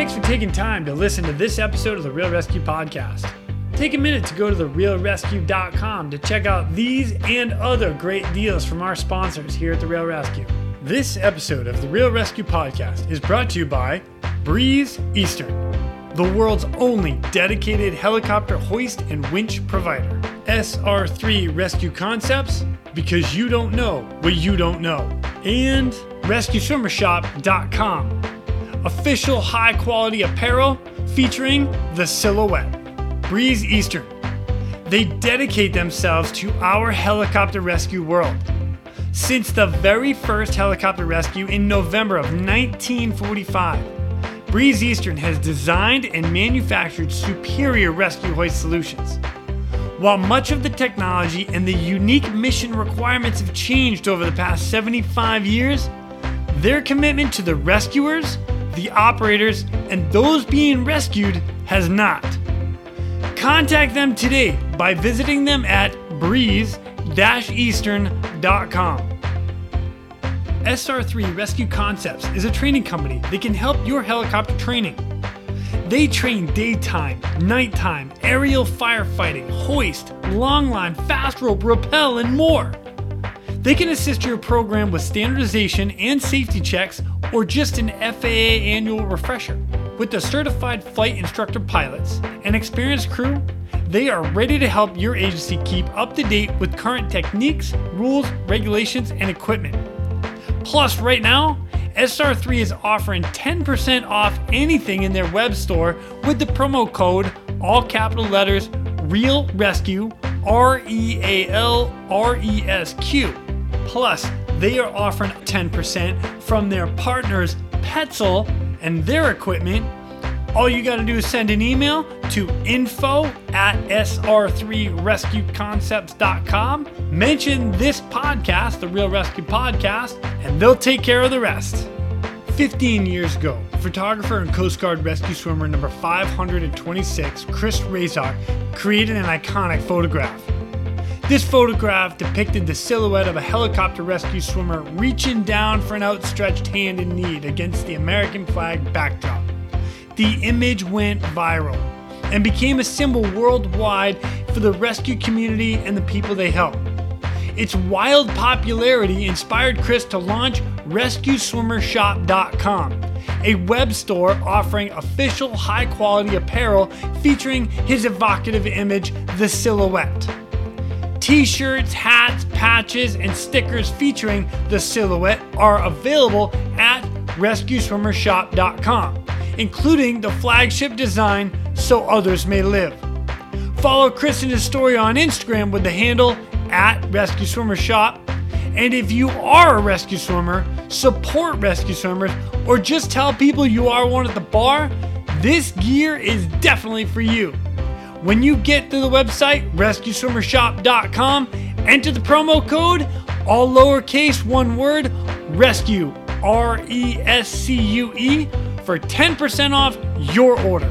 Thanks for taking time to listen to this episode of the Real ResQ Podcast. Take a minute to go to therealresq.com to check out these and other great deals from our sponsors here at The Real ResQ. This episode of the Real ResQ Podcast is brought to you by Breeze Eastern, the world's only dedicated helicopter hoist and winch provider. SR3 Rescue Concepts, because you don't know what you don't know. And RescueSwimmerShop.com, official high quality apparel featuring the silhouette. Breeze Eastern. They dedicate themselves to our helicopter rescue world. Since the very first helicopter rescue in November of 1945, Breeze Eastern has designed and manufactured superior rescue hoist solutions. While much of the technology and the unique mission requirements have changed over the past 75 years, their commitment to the rescuers, the operators, and those being rescued has not. Contact them today by visiting them at breeze-eastern.com. SR3 Rescue Concepts is a training company that can help your helicopter training. They train daytime, nighttime, aerial firefighting, hoist, longline, fast rope, rappel, and more. They can assist your program with standardization and safety checks or just an FAA annual refresher. With the certified flight instructor pilots and experienced crew, they are ready to help your agency keep up to date with current techniques, rules, regulations, and equipment. Plus, right now, SR3 is offering 10% off anything in their web store with the promo code, all capital letters, Real ResQ, R E A L R E S Q. Plus, they are offering 10% from their partners Petzl and their equipment. All you got to do is send an email to info at sr3rescueconcepts.com. Mention this podcast, the Real ResQ Podcast, and they'll take care of the rest. 15 years ago, photographer and Coast Guard rescue swimmer number 526, Chris Razak, created an iconic photograph. This photograph depicted the silhouette of a helicopter rescue swimmer reaching down for an outstretched hand in need against the American flag backdrop. The image went viral and became a symbol worldwide for the rescue community and the people they help. Its wild popularity inspired Chris to launch RescueSwimmerShop.com, a web store offering official high quality apparel featuring his evocative image, the silhouette. T shirts, hats, patches, and stickers featuring the silhouette are available at RescueSwimmerShop.com, including the flagship design So Others May Live. Follow Chris and his story on Instagram with the handle at Rescue Swimmer Shop. And if you are a rescue swimmer, support rescue swimmers, or just tell people you are one at the bar, this gear is definitely for you. When you get to the website, rescueswimmershop.com, enter the promo code, all lowercase, one word, rescue, R E S C U E, for 10% off your order.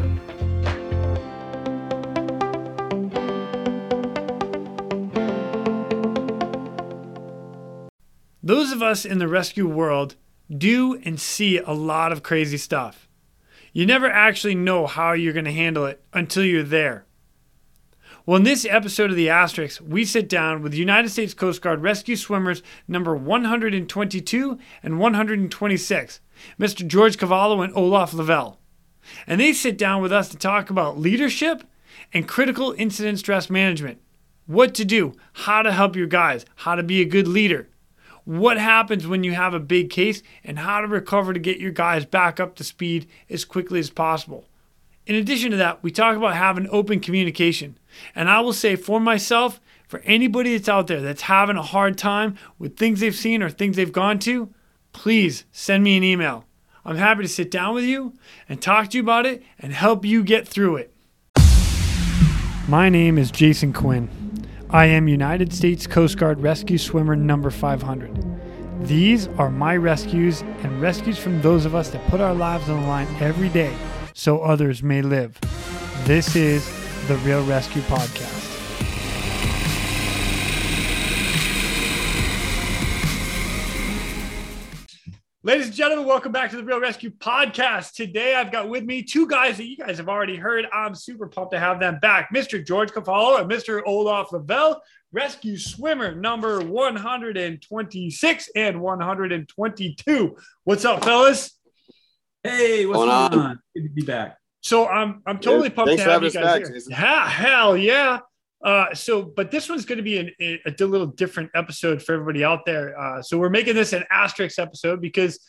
Those of us in the rescue world do and see a lot of crazy stuff. You never actually know how you're going to handle it until you're there. Well, in this episode of the ASTerisk, we sit down with United States Coast Guard rescue swimmers number 122 and 126, Mr. George Cavallo and Olaf Leavelle. And they sit down with us to talk about leadership and critical incident stress management. What to do, how to help your guys, how to be a good leader, what happens when you have a big case, and how to recover to get your guys back up to speed as quickly as possible. In addition to that, we talk about having open communication. And I will say for myself, for anybody that's out there that's having a hard time with things they've seen or things they've gone to, please send me an email. I'm happy to sit down with you and talk to you about it and help you get through it. My name is Jason Quinn. I am United States Coast Guard Rescue Swimmer number 500. These are my rescues and rescues from those of us that put our lives on the line every day so others may live. This is the Real ResQ Podcast. Ladies and gentlemen, welcome back to the Real ResQ Podcast. Today, I've got with me two guys that you guys have already heard. I'm super pumped to have them back Mr. George Cavallo and Mr. Olaf Leavelle, rescue swimmer number 126 and 122. What's up, fellas? Hey, what's going on? on? Good to be back. So I'm I'm totally pumped Thanks to have you guys back, here. Jason. Yeah, hell yeah. Uh, so, but this one's going to be an, a, a, little different episode for everybody out there. Uh, so we're making this an asterisk episode because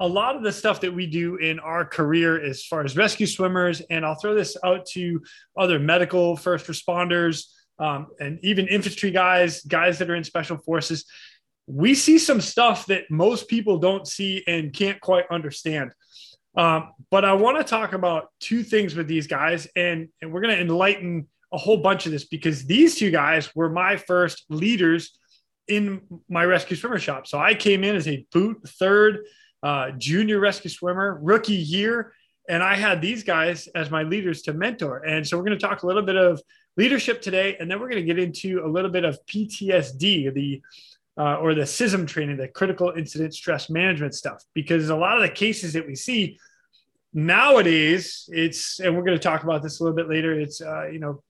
a lot of the stuff that we do in our career as far as rescue swimmers, and I'll throw this out to other medical first responders um, and even infantry guys, guys that are in special forces. We see some stuff that most people don't see and can't quite understand. Um, but I want to talk about two things with these guys, and, and we're going to enlighten a whole bunch of this because these two guys were my first leaders in my rescue swimmer shop. So I came in as a boot third uh, junior rescue swimmer, rookie year, and I had these guys as my leaders to mentor. And so we're going to talk a little bit of leadership today, and then we're going to get into a little bit of PTSD, the uh, or the CISM training, the critical incident stress management stuff, because a lot of the cases that we see nowadays, it's and we're going to talk about this a little bit later. It's uh, you know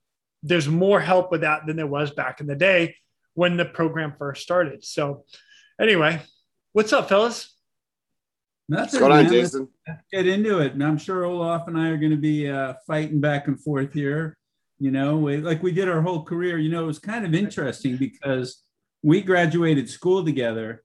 there's more help with that than there was back in the day when the program first started. So, anyway, what's up, fellas? Nothing. What's going on, Jason? Let's get into it, and I'm sure Olaf and I are going to be uh, fighting back and forth here. You know, we, like we did our whole career. You know, it was kind of interesting because we graduated school together,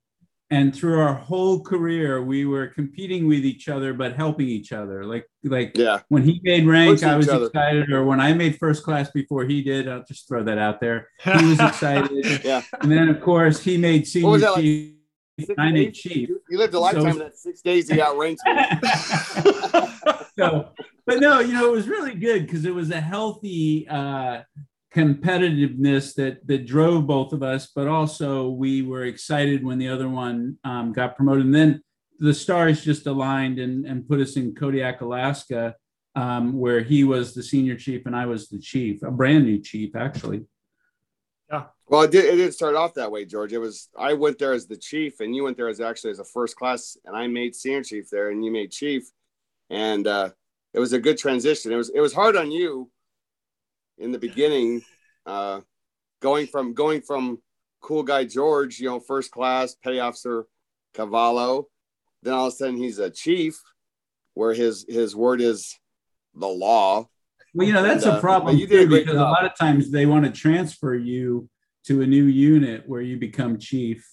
and through our whole career we were competing with each other but helping each other. Like like yeah. when he made rank i was excited or when i made first class before he did i'll just throw that out there. He was excited. Yeah. And then of course he made senior chief. Like? I made chief. You lived a lifetime so, that six days he outranked me. so, but no, you know, it was really good because it was a healthy uh, competitiveness that that drove both of us, but also we were excited when the other one um, got promoted. And then the stars just aligned and, and put us in Kodiak, Alaska, um, where he was the senior chief and I was the chief, a brand new chief, actually. Yeah. Well, it, did, it didn't start off that way, George. It was I went there as the chief, and you went there as actually as a first class, and I made senior chief there, and you made chief, and uh, it was a good transition. It was it was hard on you in the beginning, uh, going from going from cool guy George, you know, first class petty officer Cavallo, then all of a sudden he's a chief, where his his word is the law. Well, you know that's and, a uh, problem uh, too, because job. a lot of times they want to transfer you to a new unit where you become chief.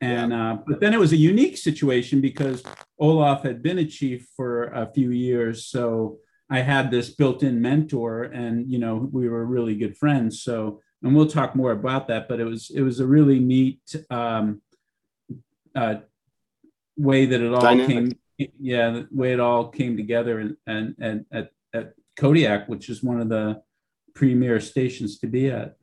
And yeah. uh, but then it was a unique situation because Olaf had been a chief for a few years, so I had this built-in mentor, and you know we were really good friends. So, and we'll talk more about that. But it was it was a really neat um, uh, way that it all Dynamic. came. Yeah, the way it all came together, and and, and at, at Kodiak, which is one of the premier stations to be at.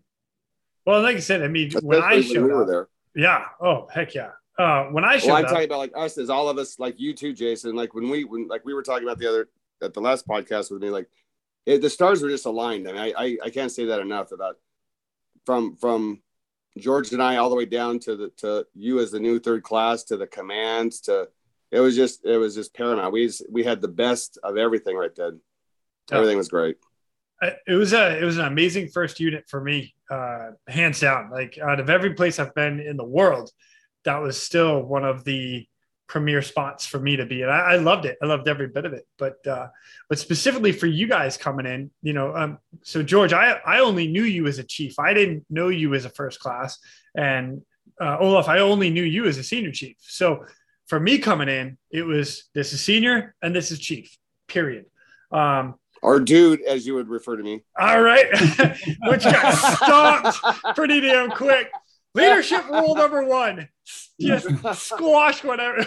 Well, like I said, I mean, Especially when I showed when we up, there. yeah, oh heck yeah. Uh, when I showed well, I'm up, talking about like us as all of us, like you too, Jason. Like when we when like we were talking about the other at the last podcast with me, like it, the stars were just aligned. I mean, I, I, I can't say that enough about from from George and I all the way down to the to you as the new third class to the commands to it was just it was just paramount. We we had the best of everything right then. Everything was great. It was a it was an amazing first unit for me, uh, hands down. Like out of every place I've been in the world, that was still one of the premier spots for me to be. And I, I, loved it. I loved every bit of it. But uh but specifically for you guys coming in you know um so george i i only knew you as a chief. I didn't know you as a first class. And uh, olaf i only knew you as a senior chief. So for me coming in it was this is senior and this is chief period. Um or dude, as you would refer to me. All right, which got stopped pretty damn quick. Leadership rule number one: just squash whatever.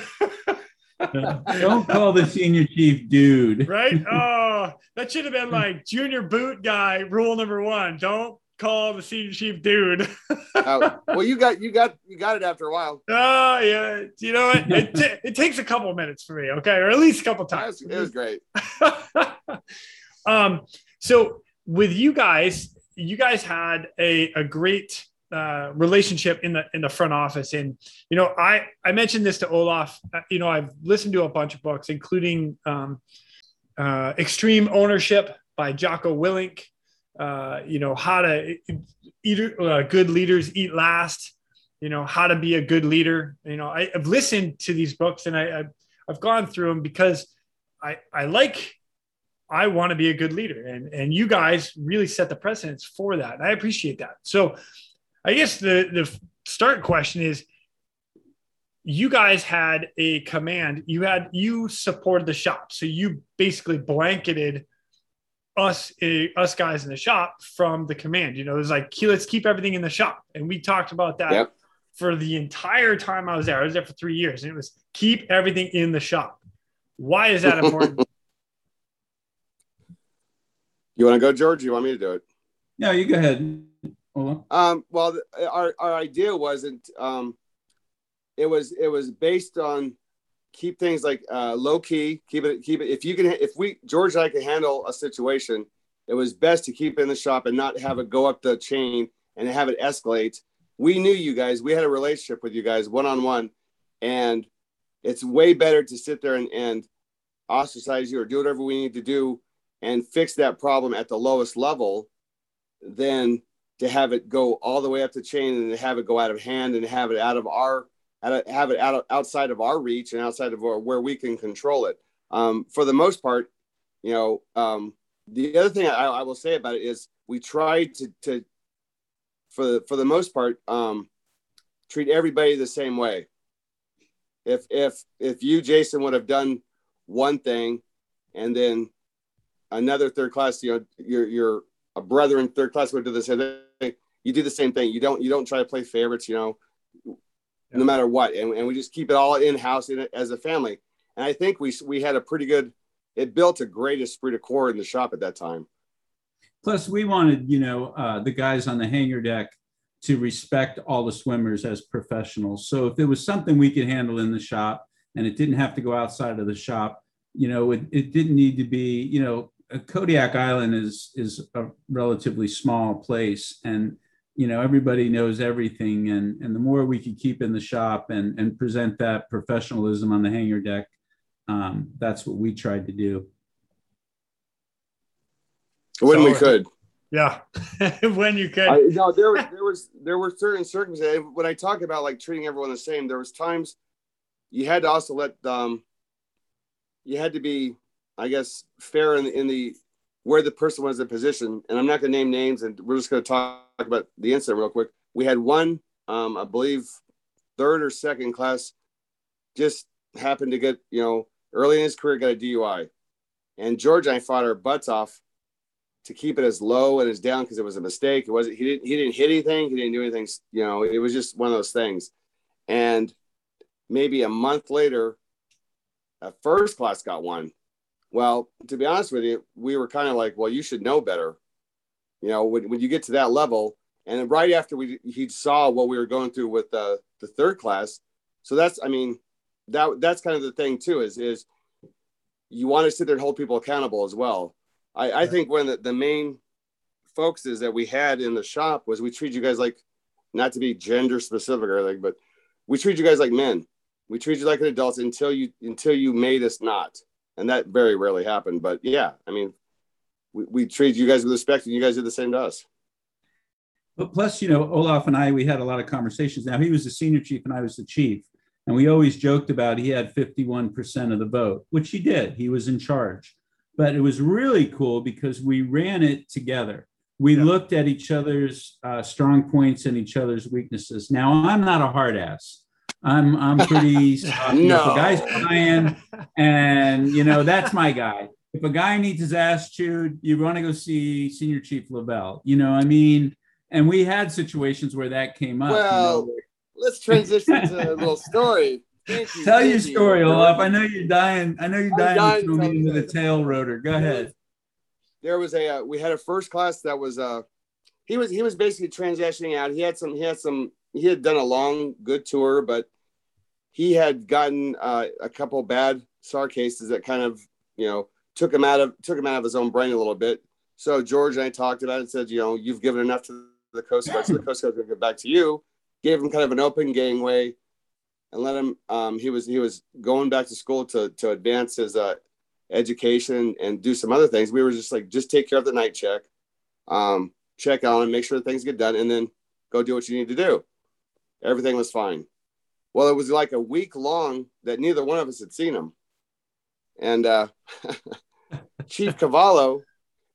Don't call the senior chief dude. Right? Oh, that should have been like junior boot guy rule number one. Don't call the senior chief dude. oh, well, you got you got you got it after a while. Oh yeah, you know what? It, t- it takes a couple minutes for me, okay, or at least a couple times. It was, it was great. um, so with you guys, you guys had a a great uh, relationship in the in the front office. And you know, I I mentioned this to Olaf. Uh, you know, I've listened to a bunch of books, including um, uh, Extreme Ownership by Jocko Willink. Uh, you know, how to eat uh, good leaders eat last. You know, how to be a good leader. You know, I, have listened to these books and I, I've, I've gone through them because I I like I want to be a good leader. And, and you guys really set the precedence for that. And I appreciate that. So I guess the, the start question is you guys had a command, you had, you supported the shop. So you basically blanketed us, uh, us guys in the shop from the command, you know, it was like, let's keep everything in the shop. And we talked about that yep. for the entire time I was there. I was there for three years and it was keep everything in the shop. Why is that important? You want to go, George? you want me to do it? No, you go ahead. Um, well, our, our idea wasn't. Um, it was it was based on keep things like uh, low key. Keep it keep it. If you can, if we George and I can handle a situation, it was best to keep it in the shop and not have it go up the chain and have it escalate. We knew you guys. We had a relationship with you guys one on one, and it's way better to sit there and, and ostracize you or do whatever we need to do and fix that problem at the lowest level than to have it go all the way up the chain and have it go out of hand and have it out of our have it out of, outside of our reach and outside of our, where we can control it. Um, for the most part, you know, um, the other thing I, I, will say about it is we tried to, to for the, for the most part, um, treat everybody the same way. If if if you Jason would have done one thing, and then another third class, you know, your your a brother in third class would do the same thing. You do the same thing. You don't you don't try to play favorites, you know, no matter what. And, and we just keep it all in house as a family. And I think we we had a pretty good. It built a great esprit de corps in the shop at that time. Plus, we wanted you know uh, the guys on the hangar deck to respect all the swimmers as professionals. So if there was something we could handle in the shop and it didn't have to go outside of the shop, you know, it, it didn't need to be, you know, Kodiak Island is is a relatively small place, and you know everybody knows everything, and and the more we could keep in the shop and and present that professionalism on the hangar deck, um, that's what we tried to do. When so, we could. Yeah, when you could. I, no, there was there was there were certain circumstances. When I talk about like treating everyone the same, there was times you had to also let um you had to be I guess, fair in the, in the where the person was in position. And I'm not going to name names, and we're just going to talk about the incident real quick. We had one, um, I believe, third or second class, just happened to get, you know, early in his career, got a DUI. And George and I fought our butts off to keep it as low and as down because it was a mistake. It wasn't he didn't he didn't hit anything, he didn't do anything, you know, it was just one of those things. And maybe a month later, a first class got one. Well, to be honest with you, we were kind of like, well, you should know better. You know, when, when you get to that level, and right after we he saw what we were going through with uh, the third class, so that's I mean that that's kind of the thing too is is you want to sit there and hold people accountable as well. I, I think one of the, the main focuses that we had in the shop was we treat you guys like not to be gender specific or like, but we treat you guys like men. We treat you like an adult until you until you made us not and that very rarely happened. But yeah, I mean, we, we treat you guys with respect, and you guys did the same to us. But plus, you know, Olaf and I, we had a lot of conversations. Now he was the senior chief, and I was the chief, and we always joked about he had 51% of the vote, which he did. He was in charge. But it was really cool because we ran it together. We yeah. looked at each other's uh, strong points and each other's weaknesses. Now, I'm not a hard ass. I'm I'm pretty no. If a guy's crying, and you know that's my guy. If a guy needs his ass chewed, you want to go see Senior Chief Leavelle. You know, I mean, and we had situations where that came up. Well, you know, let's transition to a little story. You, tell your story. Olaf. I know you're dying. I know you're dying, dying to throw me into the tail rotor. Go ahead. There was a uh, we had a first class that was uh he was he was basically transitioning out. He had some he had some he had done a long good tour, but he had gotten uh, a couple bad SAR cases that kind of you know took him out of took him out of his own brain a little bit. So George and I talked about it and said, you know, you've given enough to the Coast Guard. So the Coast Guard's to get back to you. Gave him kind of an open gangway, and let him. Um, he was he was going back to school to to advance his uh, education and do some other things. We were just like, just take care of the night check, um, check on him, make sure things get done, and then go do what you need to do. Everything was fine. Well, it was like a week long that neither one of us had seen him. And uh, Chief Cavallo,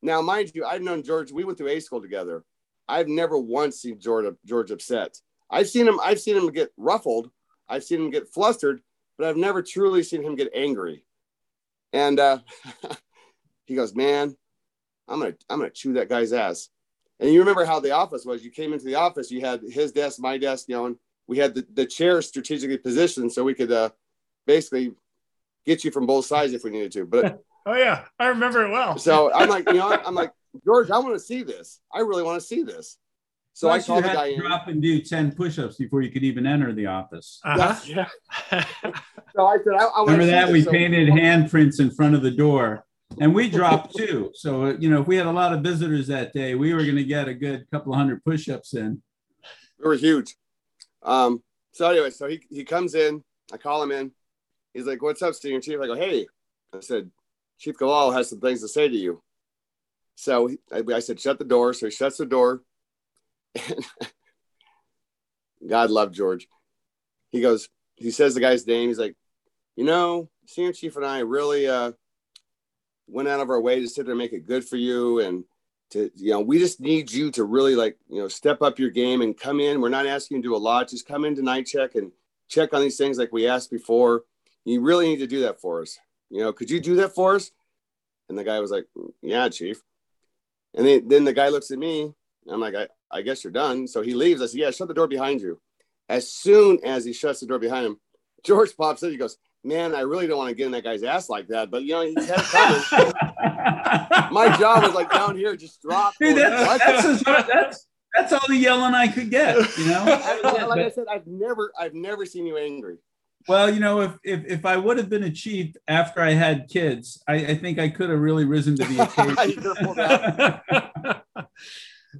now mind you, I've known George. We went through A school together. I've never once seen George George upset. I've seen him. I've seen him get ruffled. I've seen him get flustered, but I've never truly seen him get angry. And uh, he goes, "Man, I'm gonna I'm gonna chew that guy's ass." And you remember how the office was? You came into the office, you had his desk, my desk, you know, and we had the, the chairs strategically positioned so we could uh, basically get you from both sides if we needed to. But oh yeah, I remember it well. so I'm like, you know, I'm like George, I want to see this. I really want to see this. So Plus I called the guy in. Drop and do ten push-ups before you could even enter the office. Uh-huh. Yeah. so I said, I, I remember that we so painted handprints in front of the door, and we dropped too. So you know, if we had a lot of visitors that day, we were going to get a good couple hundred push-ups in. We were huge. Um. So anyway, so he he comes in. I call him in. He's like, "What's up, senior chief?" I go, "Hey," I said, "Chief Cavallo has some things to say to you." So I, I said, "Shut the door." So he shuts the door. God love George. He goes, he says the guy's name. He's like, you know, senior chief and I really uh, went out of our way to sit there and make it good for you. And to, you know, we just need you to really like, you know, step up your game and come in. We're not asking you to do a lot. Just come in tonight, check and check on these things like we asked before. You really need to do that for us. You know, could you do that for us? And the guy was like, yeah, chief. And then, then the guy looks at me. I'm like, I, I guess you're done. So he leaves. I said, Yeah, shut the door behind you. As soon as he shuts the door behind him, George pops in. He goes, Man, I really don't want to get in that guy's ass like that, but you know, he had coming. My job was like down here, just drop. Dude, that's, that's, that's, that's all the yelling I could get, you know. like I said, I've never, I've never seen you angry. Well, you know, if if, if I would have been a chief after I had kids, I, I think I could have really risen to the occasion.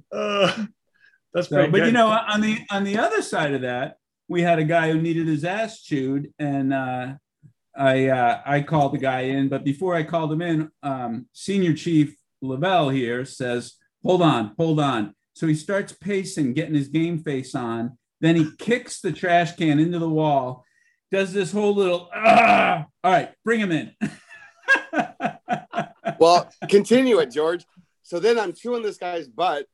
uh, that's so, but good. you know, on the on the other side of that, we had a guy who needed his ass chewed, and uh, I uh, I called the guy in. But before I called him in, um, Senior Chief Leavelle here says, "Hold on, hold on." So he starts pacing, getting his game face on. Then he kicks the trash can into the wall. Does this whole little, ah! all right, bring him in. well, continue it, George. So then I'm chewing this guy's butt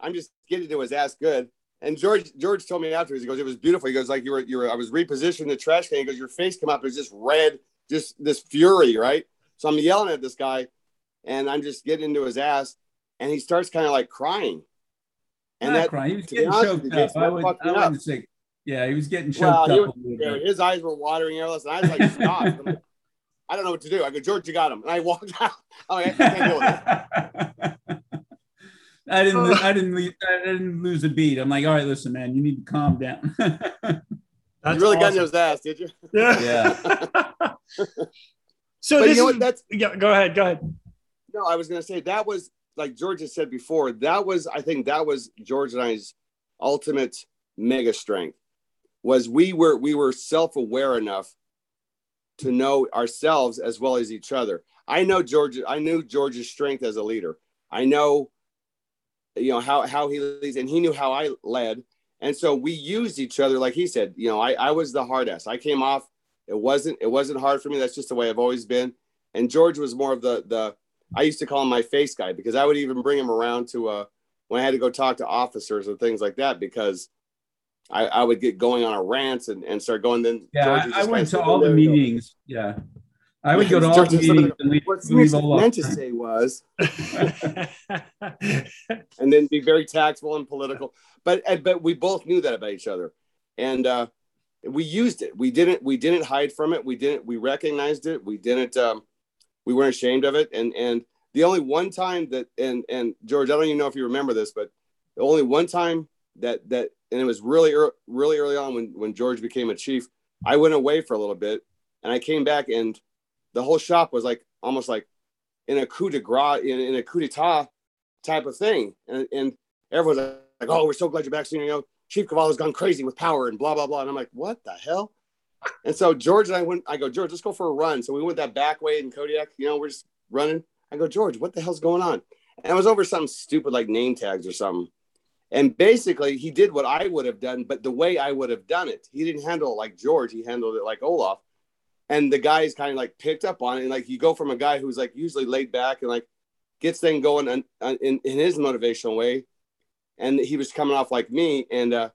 I'm just getting to his ass good. And George George told me afterwards, he goes, it was beautiful. He goes, like you were you were I was repositioning the trash can. He goes, your face came up, it was just red, just this fury, right? So I'm yelling at this guy and I'm just getting into his ass, and he starts kind of like crying. And Not that crying. he was getting choked up. I, would, I wouldn't say yeah, he was getting choked well, up. Was, his eyes were watering and I was like, stop. I don't know what to do. I go, George, you got him. And I walked out. I'm like, I can't deal with it. I didn't. Oh. I didn't. I didn't lose a beat. I'm like, all right, listen, man, you need to calm down. That's you really awesome. got in his ass, did you? Yeah. yeah. so this you know what, that's yeah. Go ahead. Go ahead. No, I was gonna say that was like George had said before. That was, I think, that was George and I's ultimate mega strength. Was we were we were self aware enough to know ourselves as well as each other. I know George. I knew George's strength as a leader. I know you know how how he leads and he knew how i led. And so we used each other like he said you know i i was the hard ass. I came off it wasn't it wasn't hard for me. That's just the way i've always been. And george was more of the the i used to call him my face guy because i would even bring him around to uh when i had to go talk to officers and things like that because I, I would get going on a rant and, and start going then yeah I, I went to all the meetings. Yeah I would go to all the meetings and leave, what leave meant to say was, and then be very tactful and political. But but we both knew that about each other, and uh, we used it. We didn't we didn't hide from it. We didn't we recognized it. We didn't um, we weren't ashamed of it. And and the only one time that and and George, I don't even know if you remember this, but the only one time that that and it was really early, really early on when when George became a chief. I went away for a little bit, and I came back and the whole shop was like almost like in a coup de grace, in, in a coup d'etat type of thing. And, and everyone's like, "Oh, we're so glad you're back, senior." You know, Chief Cavallo's gone crazy with power and blah blah blah. And I'm like, "What the hell?" And so George and I went. I go, George, let's go for a run. So we went that back way in Kodiak. You know, we're just running. I go, George, what the hell's going on? And it was over something stupid like name tags or something. And basically, he did what I would have done, but the way I would have done it. He didn't handle it like George. He handled it like Olaf. And the guys kind of like picked up on it. And like you go from a guy who's like usually laid back and like gets things going in, in, in his motivational way. And he was coming off like me. And, uh,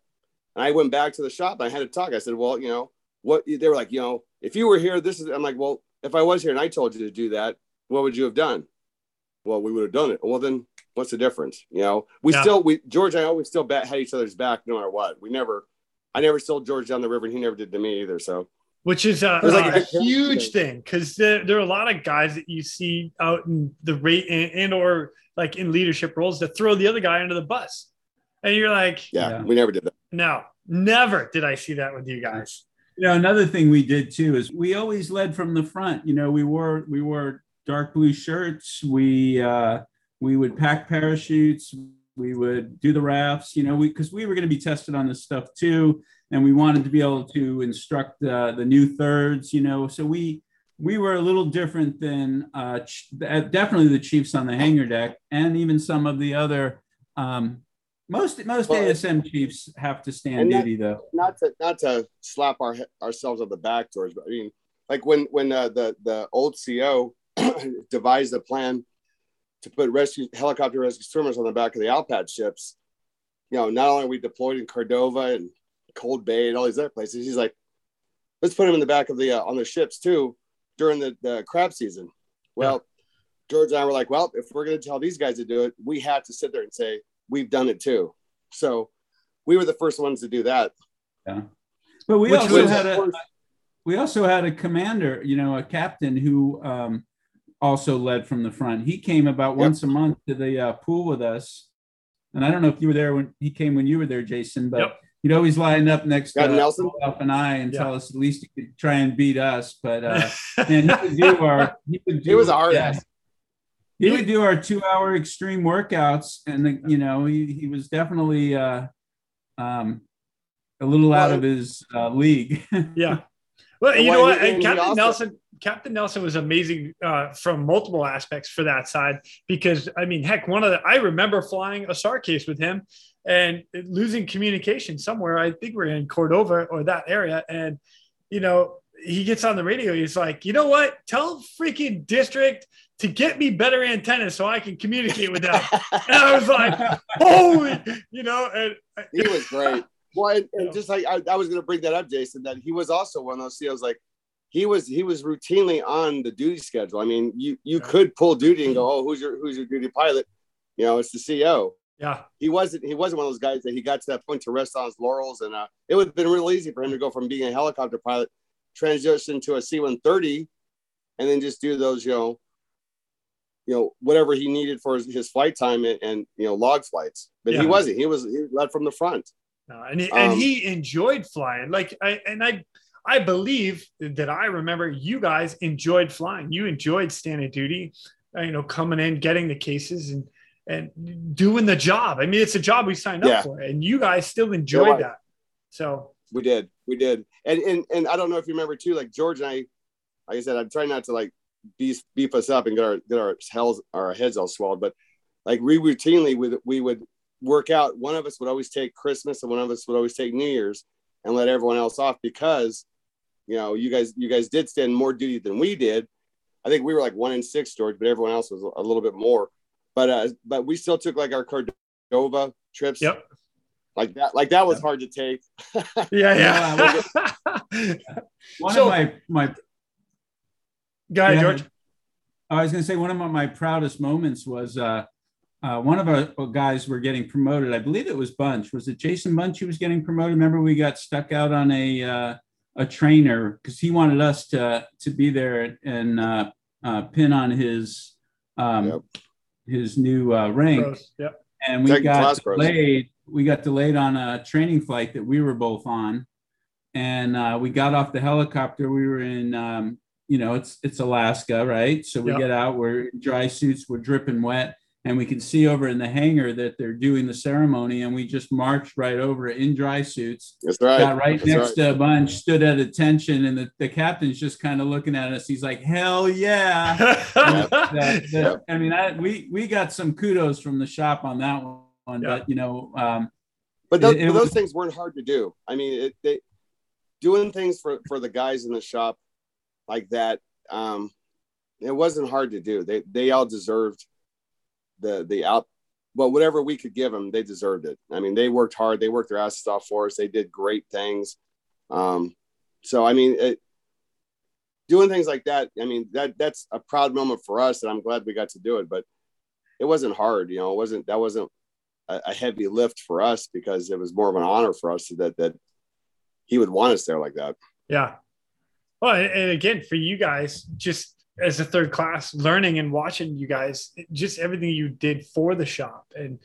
and I went back to the shop and I had to talk. I said, well, you know, what they were like, you know, if you were here, this is, I'm like, well, if I was here and I told you to do that, what would you have done? Well, we would have done it. Well, then what's the difference? You know, we yeah. still, we, George and I always still bet, had each other's back no matter what. We never, I never sold George down the river and he never did to me either. So, which is a, like a, a huge thing because there, there, are a lot of guys that you see out in the rate and, and, or like in leadership roles that throw the other guy under the bus. And you're like, yeah, yeah. we never did that. No, never did I see that with you guys. You know, another thing we did too is we always led from the front. You know, we wore we wore dark blue shirts. We uh, we would pack parachutes. We would do the rafts. You know, we because we were going to be tested on this stuff too, and we wanted to be able to instruct uh, the new thirds. You know, so we we were a little different than uh, definitely the Chiefs on the hangar deck, and even some of the other um, most most well, ASM chiefs have to stand duty though. Not to not to slap our ourselves on the back, George, but I mean, like when when uh, the the old CO devised a plan to put rescue helicopter rescue swimmers on the back of the ALPAT ships. You know, not only we deployed in Cordova and Cold Bay and all these other places, he's like, let's put them in the back of the uh, on the ships too during the, the crab season. Well, yeah. George and I were like, well, if we're going to tell these guys to do it, we have to sit there and say, we've done it too. So we were the first ones to do that. Yeah. But we Which also had a we also had a commander, you know, a captain who um, also led from the front. He came about yep. once a month to the uh, pool with us. And I don't know if you were there when he came when you were there, Jason, but yep. He'd always line up next Got to Nelson? Up and I and tell us at least he could try and beat us. But uh, man, he would do our he would do, it was our yeah, he would do our two hour extreme workouts and the, you know he, he was definitely uh, um, a little well, out of his uh, league. Yeah. Well you know what? captain also- nelson captain nelson was amazing uh, from multiple aspects for that side because i mean heck one of the i remember flying a SAR case with him and losing communication somewhere i think we're in cordova or that area and you know he gets on the radio he's like you know what tell freaking district to get me better antennas so I can communicate with them. and I was like, holy, you know, and he was great. Well, and, and just like I, I was going to bring that up, Jason, that he was also one of those CEOs. Like he was, he was routinely on the duty schedule. I mean, you you could pull duty and go, oh, who's your who's your duty pilot? You know, it's the CEO. Yeah, he wasn't. He wasn't one of those guys that he got to that point to rest on his laurels, and uh, it would have been real easy for him to go from being a helicopter pilot, transition to a C-130, and then just do those, you know, you know whatever he needed for his, his flight time and, and, you know log flights. But yeah. he wasn't. He was he led from the front. No, and, he, um, and he enjoyed flying. Like i and i i believe that i remember you guys enjoyed flying. You enjoyed standing duty uh, you know coming in getting the cases and and doing the job i mean it's a job we signed yeah. up for and you guys still enjoyed that so we did we did and and and i don't know if you remember too like george and i like i said i'm trying not to like beef beef us up and get our get our hells our heads all swelled. But like we routinely would we would work out. One of us would always take Christmas, and one of us would always take New Year's, and let everyone else off because you know you guys you guys did stand more duty than we did. I think we were like one in six, George, but everyone else was a little bit more. But uh, but we still took like our Cordova trips. Yep. Like that, like that was hard to take. yeah, yeah. one so, of my my Guy yeah, George. I was going to say one of my, proudest moments was uh, uh, one of our guys were getting promoted. I believe it was Bunch. Was it Jason Bunch who was getting promoted? Remember, we got stuck out on a uh, a trainer because he wanted us to to be there and uh, uh, pin on his um, yep. His new uh, rank. Yep. And we Second got delayed. We got delayed on a training flight that we were both on, and we got off the helicopter. We were in um, you know, it's it's Alaska, right? So we yep. get out, we're in dry suits, we're dripping wet, and we could see over in the hangar that they're doing the ceremony and we just marched right over in dry suits. That's right. Got right that's next right. to a bunch stood at attention and the, the captain's just kind of looking at us. He's like hell yeah. The, the, i mean I, we we got some kudos from the shop on that one yeah. but you know um, but those, it, it but those was, things weren't hard to do. I mean it, they, doing things for for the guys in the shop like that um it wasn't hard to do. They they all deserved the the out well whatever we could give them they deserved it. I mean they worked hard. They worked their asses off for us. They did great things. Um so i mean it, doing things like that i mean that that's a proud moment for us and i'm glad we got to do it but it wasn't hard you know it wasn't that wasn't a, a heavy lift for us because it was more of an honor for us that that he would want us there like that. Yeah. Well and again for you guys just as a third class learning and watching you guys just everything you did for the shop and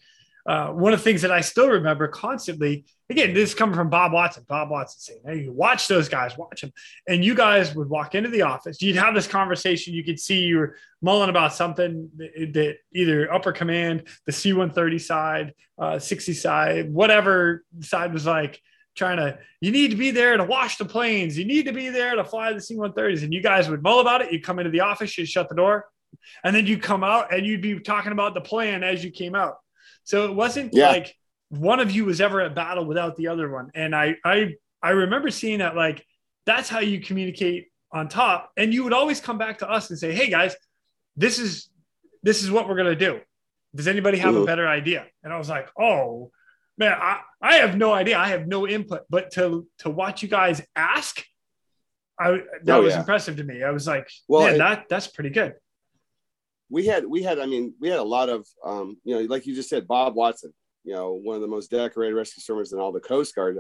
uh, one of the things that I still remember constantly, again, this is coming from Bob Watson. Bob Watson saying, "Hey, you watch those guys, watch them." And you guys would walk into the office. You'd have this conversation. You could see you were mulling about something that, that either upper command, the C-130 side, uh, 60 side, whatever side was like trying to, you need to be there to wash the planes. You need to be there to fly the C-130s. And you guys would mull about it. You'd come into the office, you'd shut the door, and then you'd come out and you'd be talking about the plan as you came out. So it wasn't yeah. like one of you was ever at battle without the other one. And I, I, I remember seeing that like, that's how you communicate on top. And you would always come back to us and say, Hey guys, this is, this is what we're going to do. Does anybody have a better idea? And I was like, Oh, man, I, I have no idea. I have no input, but to to watch you guys ask, I that oh, was yeah. impressive to me. I was like, well, man, it, that that's pretty good. We had we had I mean we had a lot of um, you know like you just said Bob Watson, you know one of the most decorated rescue swimmers in all the Coast Guard.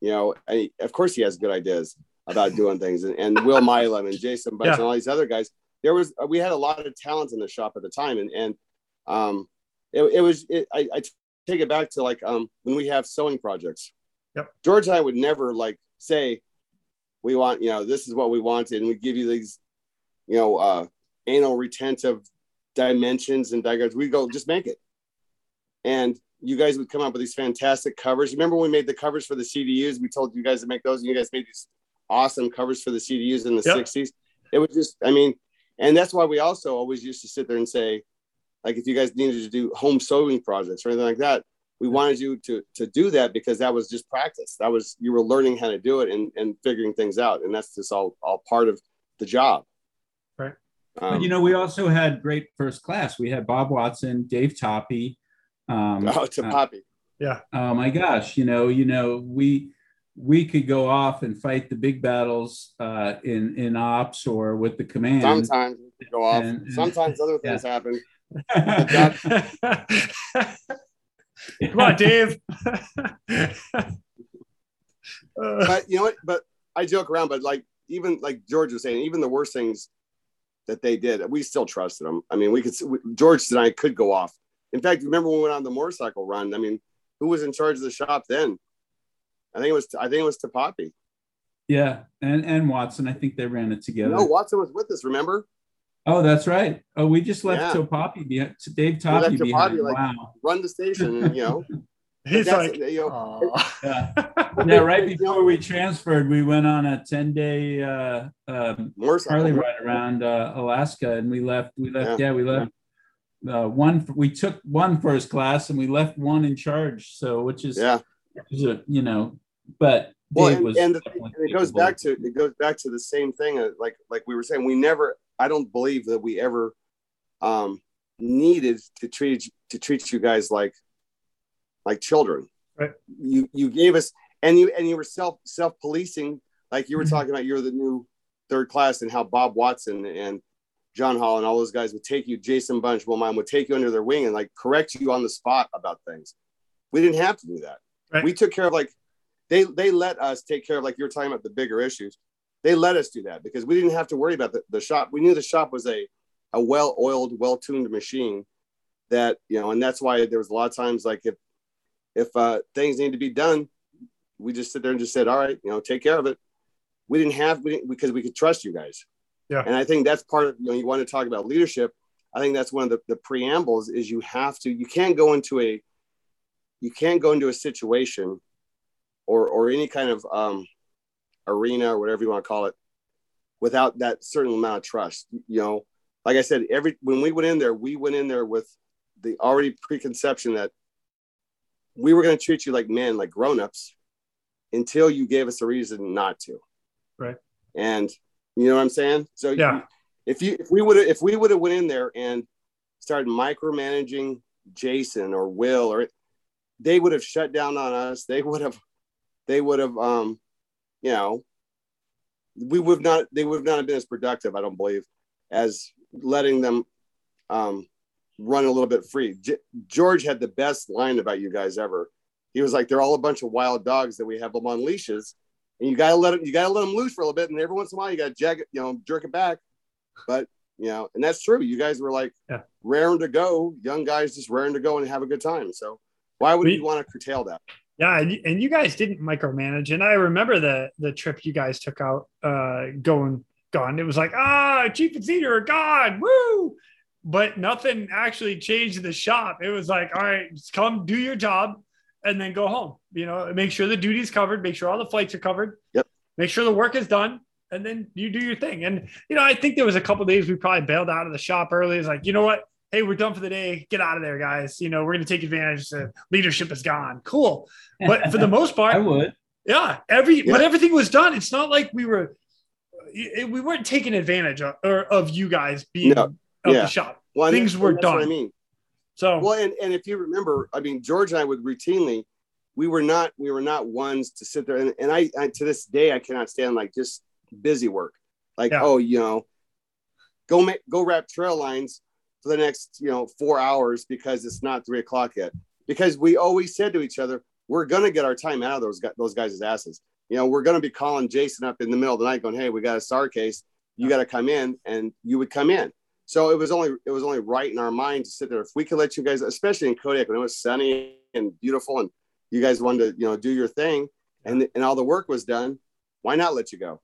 You know, and of course he has good ideas about doing things, and, and Will Milam and Jason Bunch yeah. and all these other guys. There was we had a lot of talent in the shop at the time, and and um, it, it was it, I, I take it back to like um when we have sewing projects. Yep. George and I would never like say we want, you know, this is what we wanted, and we give you these, you know, uh anal retentive dimensions and diagrams. We go just make it. And you guys would come up with these fantastic covers. Remember when we made the covers for the CDUs? We told you guys to make those, and you guys made these awesome covers for the CDUs in the yep. 60s. It was just, I mean, and that's why we also always used to sit there and say, like if you guys needed to do home sewing projects or anything like that we wanted you to to do that because that was just practice that was you were learning how to do it and and figuring things out and that's just all all part of the job right um, but you know we also had great first class we had bob watson dave toppy um oh to uh, poppy yeah oh my gosh you know you know we we could go off and fight the big battles uh, in in ops or with the command. Sometimes we go off. And, Sometimes other things yeah. happen. Come on, Dave. but you know what? But I joke around, but like even like George was saying, even the worst things that they did, we still trusted them. I mean, we could George and I could go off. In fact, remember when we went on the motorcycle run? I mean, who was in charge of the shop then? I think it was I think it was Poppy. Yeah, and and Watson. I think they ran it together. No, Watson was with us. Remember? Oh, that's right. Oh, we just left yeah. Poppy behind. Dave Toppy behind. like, wow. Run the station, and, you know. He's like, you know, yeah. yeah. Right before we transferred, we went on a ten day uh, um, Harley ride around uh, Alaska, and we left. We left. Yeah, yeah we left. Uh, one. We took one first class, and we left one in charge. So, which is yeah, is a, you know, but well, and, and, the, and, it goes back to it goes back to the same thing. Uh, like like we were saying, we never I don't believe that we ever um, needed to treat to treat you guys like like children. Right. You you gave us and you and you were self self policing like you were mm-hmm. talking about. You're the new third class and how Bob Watson and John Hall and all those guys would take you. Jason Bunch, well, mine would take you under their wing and like correct you on the spot about things. We didn't have to do that. Right. We took care of like they they let us take care of like you're talking about the bigger issues they let us do that because we didn't have to worry about the, the shop. We knew the shop was a, a well-oiled, well-tuned machine that, you know, and that's why there was a lot of times like if, if uh, things need to be done, we just sit there and just said, all right, you know, take care of it. We didn't have, we didn't, because we could trust you guys. Yeah. And I think that's part of, you know, you want to talk about leadership. I think that's one of the, the preambles is you have to, you can't go into a, you can't go into a situation or, or any kind of um, arena or whatever you want to call it without that certain amount of trust. You know, like I said, every, when we went in there, we went in there with the already preconception that we were going to treat you like men, like grown-ups until you gave us a reason not to. Right. And you know what I'm saying? So yeah. You, if you if we would have if we would have went in there and started micromanaging Jason or Will or they would have shut down on us. They would have they would have um you know we would not they would not have been as productive, I don't believe, as letting them um run a little bit free. J- George had the best line about you guys ever. He was like, "They're all a bunch of wild dogs that we have them on leashes, and you gotta let them, you gotta let them loose for a little bit, and every once in a while you gotta jag it, you know, jerk it back." But you know, and that's true. You guys were like yeah. raring to go, young guys just raring to go and have a good time. So why would we, you want to curtail that? Yeah, and you guys didn't micromanage, and I remember the the trip you guys took out, uh, going gone. It was like, ah, chief and senior are gone, woo! But nothing actually changed the shop. It was like, all right, just come do your job, and then go home. You know, make sure the duty's covered, make sure all the flights are covered. Yep. Make sure the work is done, and then you do your thing. And you know, I think there was a couple days we probably bailed out of the shop early. It's like, you know what? Hey, we're done for the day. Get out of there, guys. You know, we're going to take advantage. The leadership is gone. Cool. But for the most part, I would. Yeah. Every yeah. but everything was done. It's not like we were we weren't taking advantage of, or of you guys being no. of yeah. the shop. Well, Things were done. I mean. So well, and, and if you remember, I mean, George and I would routinely, we were not we were not ones to sit there and, and I, I to this day I cannot stand like just busy work like yeah. oh you know go make go wrap trail lines for the next you know four hours because it's not three o'clock yet. Because we always said to each other we're gonna get our time out of those those guys' asses. You know we're gonna be calling Jason up in the middle of the night going hey we got a SAR case. You got to come in and you would come in. So it was only it was only right in our mind to sit there. If we could let you guys especially in Kodiak when it was sunny and beautiful and you guys wanted to you know do your thing and and all the work was done why not let you go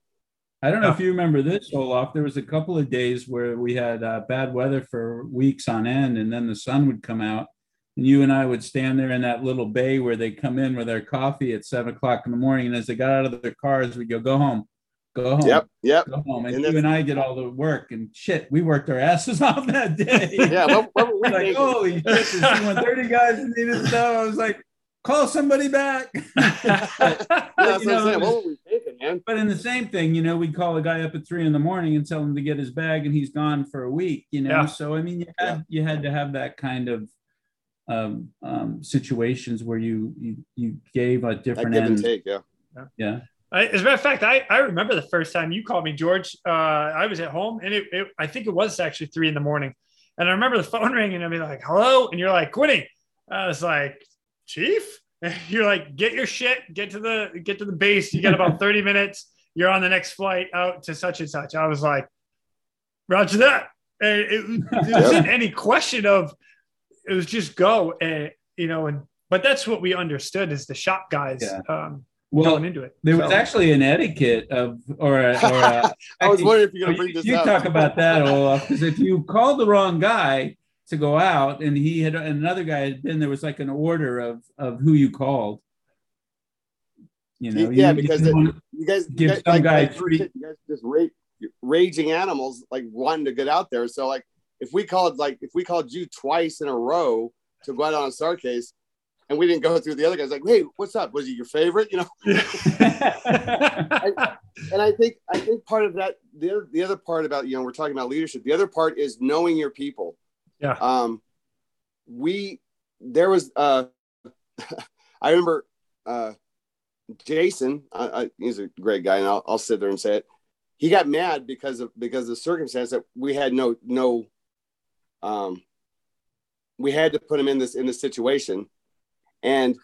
I don't know if you remember this, Olaf. There was a couple of days where we had uh, bad weather for weeks on end, and then the sun would come out, and you and I would stand there in that little bay where they come in with their coffee at seven o'clock in the morning, and as they got out of their cars, we'd go, "Go home, go home, yep, yep, go home." And, and you and I did all the work, and shit, we worked our asses off that day. yeah, what, what were we like, holy shit! There's thirty guys in needed stuff. I was like, call somebody back. but, know, what thinking. But in the same thing, you know, we'd call a guy up at three in the morning and tell him to get his bag, and he's gone for a week. You know, yeah. so I mean, you had yeah. you had to have that kind of um, um, situations where you you you gave a different give end. and take, yeah, yeah. yeah. I, as a matter of fact, I, I remember the first time you called me, George. Uh, I was at home, and it, it, I think it was actually three in the morning, and I remember the phone ringing, and I'd be like, "Hello," and you're like, "Quitting." I was like, chief you're like get your shit get to the get to the base you got about 30 minutes you're on the next flight out to such and such i was like roger that and it, it wasn't any question of it was just go and you know and but that's what we understood as the shop guys yeah. um well, going into it. There so. was actually an etiquette of, or, a, or a, I was wondering if you're going to bring this up. you up. talk about that, Olaf, because if you call the wrong guy, to go out, and he had and another guy had been there was like an order of of who you called. You know, yeah, you, because you, you guys give you guys, some like, guy like, three. You guys just ra- raging animals, like wanting to get out there. So like, if we called like if we called you twice in a row to go out on a SAR case, and we didn't go through the other guys, like, hey, what's up? Was he your favorite? You know. I, and I think I think part of that the other, the other part about you know we're talking about leadership. The other part is knowing your people yeah. Um, we there was uh, I remember uh, Jason. I, I, he's a great guy, and I'll, I'll sit there and say it. He got mad because of because of the circumstance that we had no no. Um, we had to put him in this in this situation, and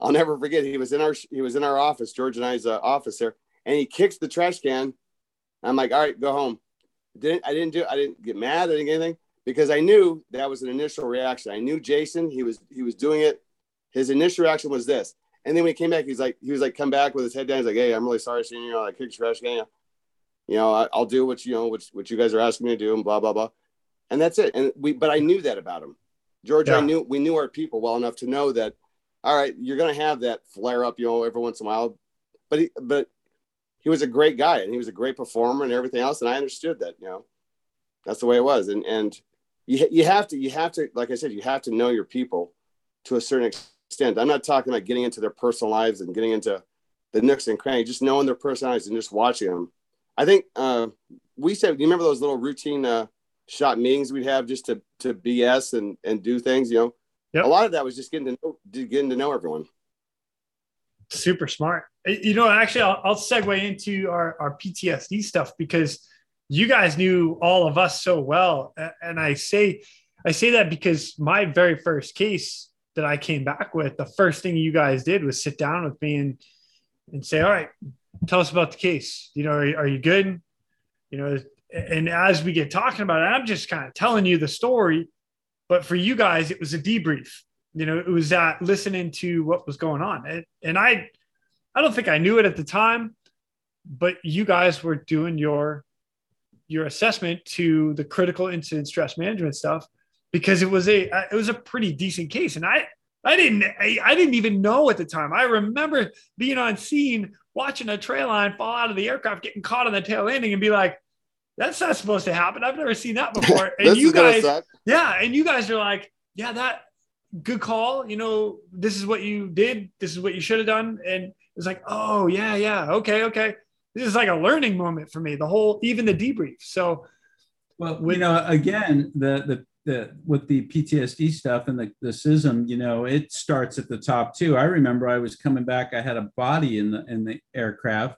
I'll never forget. He was in our he was in our office, George and I's uh, office there, and he kicks the trash can. I'm like, all right, go home. Didn't I didn't do I didn't get mad. I didn't get anything because I knew that was an initial reaction. I knew Jason, he was he was doing it. His initial reaction was this. And then when he came back, he's like, he was like, come back with his head down. He's like, hey, I'm really sorry, senior. You know, I kicked trash can. You know, I, will do what you know, what, what you guys are asking me to do, and blah blah blah. and that's it. And we, but I knew that about him, George. Yeah. I knew we knew our people well enough to know that. All right, you're going to have that flare up, you know, every once in a while, but he, but he was a great guy and he was a great performer and everything else. And I understood that, you know, that's the way it was. And and you you have to you have to like I said, you have to know your people to a certain extent. I'm not talking about getting into their personal lives and getting into the nooks and crannies, just knowing their personalities and just watching them. I think uh, we said, you remember those little routine uh, shot meetings we'd have just to to BS and and do things. You know, yep. a lot of that was just getting to know getting to know everyone. Super smart. You know, actually, I'll, I'll segue into our our PTSD stuff because you guys knew all of us so well, and I say I say that because my very first case that I came back with, the first thing you guys did was sit down with me and and say, "All right, tell us about the case. You know, are, are you good? You know, and as we get talking about it, I'm just kind of telling you the story. But for you guys, it was a debrief. You know, it was that listening to what was going on. And, and I, I don't think I knew it at the time, but you guys were doing your your assessment to the critical incident stress management stuff because it was a uh, it was a pretty decent case and i i didn't I, I, didn't even know at the time i remember being on scene watching a trail line fall out of the aircraft getting caught on the tail landing and be like that's not supposed to happen. I've never seen that before. And you guys, yeah, and you guys are like, yeah, that good call. You know, this is what you did. This is what you should have done. And it's like, oh yeah, yeah, okay, okay. This is like a learning moment for me. The whole, even the debrief. So, well, with, you know, again, the the the with the PTSD stuff and the the CISM, you know, it starts at the top too. I remember I was coming back. I had a body in the in the aircraft,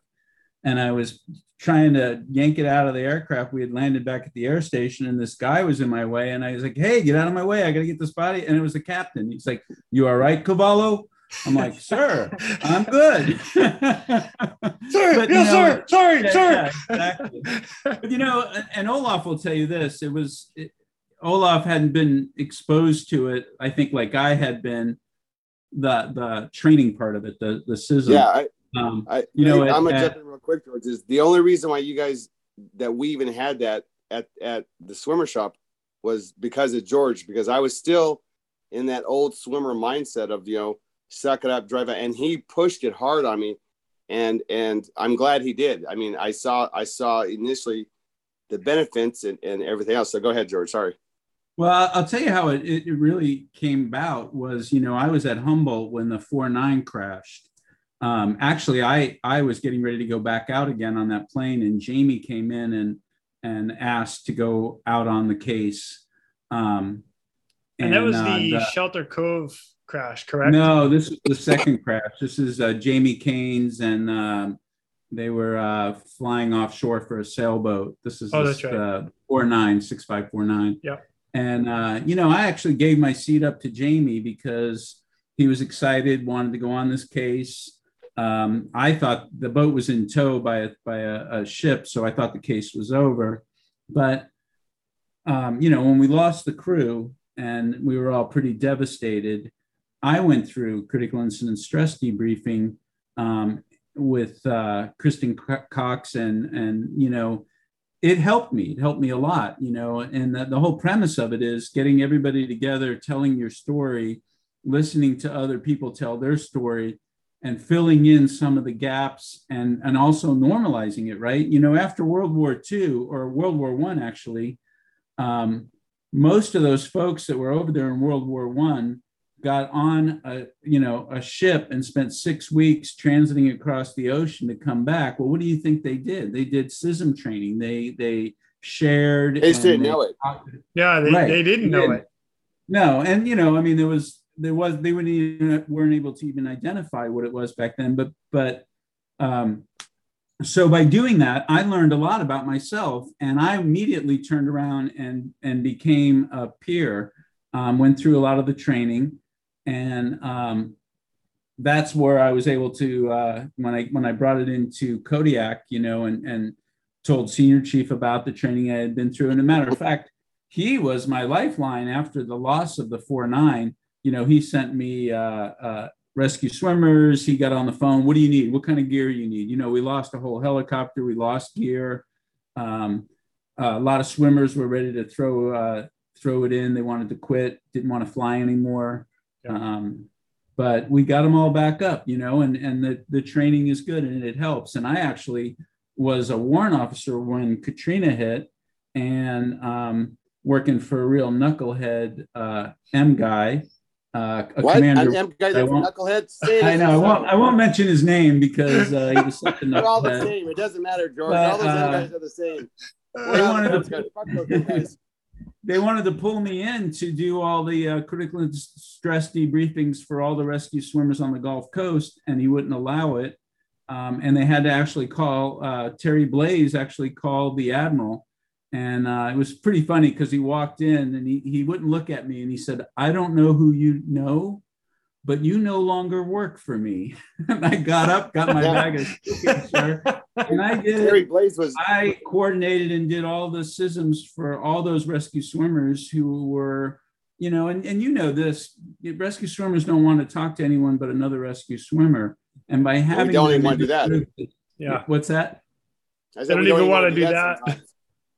and I was trying to yank it out of the aircraft. We had landed back at the air station, and this guy was in my way. And I was like, "Hey, get out of my way! I got to get this body." And it was the captain. He's like, "You all right, Cavallo?" I'm like, "Sir, I'm good." sir, but, yes, know, sir. Sorry, yeah, sir. Yeah, exactly. but you know, and Olaf will tell you this: it was it, Olaf hadn't been exposed to it. I think like I had been the the training part of it, the the CISM. Yeah, I, um, I, you know, I, am gonna jump in real quick, George. Is the only reason why you guys that we even had that at at the swimmer shop was because of George. Because I was still in that old swimmer mindset of you know suck it up, drive it, and he pushed it hard on me, and and I'm glad he did. I mean, I saw I saw initially the benefits and, and everything else. So go ahead, George. Sorry. Well, I'll tell you how it, it really came about was, you know, I was at Humboldt when the 4-9 crashed um, actually, I I was getting ready to go back out again on that plane, and Jamie came in and and asked to go out on the case. Um, and, and, that was uh, the, the, Shelter Cove crash, correct? No, this is the second crash. This is uh, Jamie Caines, and um, they were uh, flying offshore for a sailboat. This is oh, this, that's right. Uh, four nine six five four nine. Yeah. And uh, you know, I actually gave my seat up to Jamie because he was excited, wanted to go on this case um, I thought the boat was in tow by a, by a, a ship, so I thought the case was over. But um, you know, when we lost the crew and we were all pretty devastated, I went through critical incident stress debriefing um, with uh, Kristen Cox, and and you know, it helped me. It helped me a lot. You know, and the, the whole premise of it is getting everybody together, telling your story, listening to other people tell their story and filling in some of the gaps and, and also normalizing it, right? You know, after World War II or World War One, actually, um, most of those folks that were over there in World War One got on a you know a ship and spent six weeks transiting across the ocean to come back. Well, what do you think they did? They did CISM training. They they shared. They didn't they know it. Yeah, they, right. they didn't know it. No, and you know, I mean, there was there was they wouldn't even, weren't able to even identify what it was back then. But but um, so by doing that, I learned a lot about myself, and I immediately turned around and and became a peer. Um, went through a lot of the training, and um, that's where I was able to uh, when I when I brought it into Kodiak, you know, and and told senior chief about the training I had been through. And a matter of fact, he was my lifeline after the loss of the four nine you know, he sent me uh, uh, rescue swimmers. He got on the phone. What do you need? What kind of gear you need? You know, we lost a whole helicopter. We lost gear. Um, a lot of swimmers were ready to throw uh, throw it in. They wanted to quit, didn't want to fly anymore. Yeah. Um, but we got them all back up, you know, and, and the, the training is good and it helps. And I actually was a warrant officer when Katrina hit and um, working for a real knucklehead uh, M guy. Uh, a what? commander. M guy that's knucklehead? I know. I won't, I won't mention his name because uh, he was such a knucklehead. They're all the same. It doesn't matter, George. But, all those M uh, guys are the same. They wanted to, they wanted to pull me in to do all the uh, critical stress debriefings for all the rescue swimmers on the Gulf Coast, and he wouldn't allow it. Um, and they had to actually call uh, Terry Blaze actually called the admiral, and uh, it was pretty funny because he walked in and he he wouldn't look at me and he said, "I don't know who you know, but you no longer work for me. and I got up, got my bag of sure, and I did. Terry Blaze was. I coordinated and did all the CISMs for all those rescue swimmers who were, you know, and, and you know this, rescue swimmers don't want to talk to anyone but another rescue swimmer. And by having, we don't even want to do that. yeah. What's that? I, said, I don't even want to do that. that.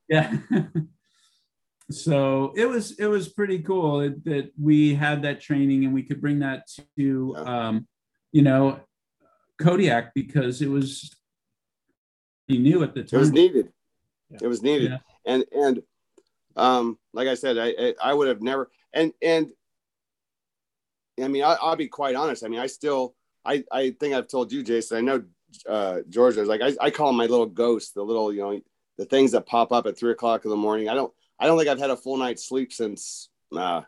yeah. so it was it was pretty cool that we had that training and we could bring that to um, you know Kodiak because it was he knew at the time it was needed yeah. it was needed yeah. and and um like I said I I would have never and and I mean I, will be quite honest I mean I still I I think I've told you Jason I know uh George was like I, I call him my little ghost the little you know the things that pop up at three o'clock in the morning I don't I don't think I've had a full night's sleep since uh,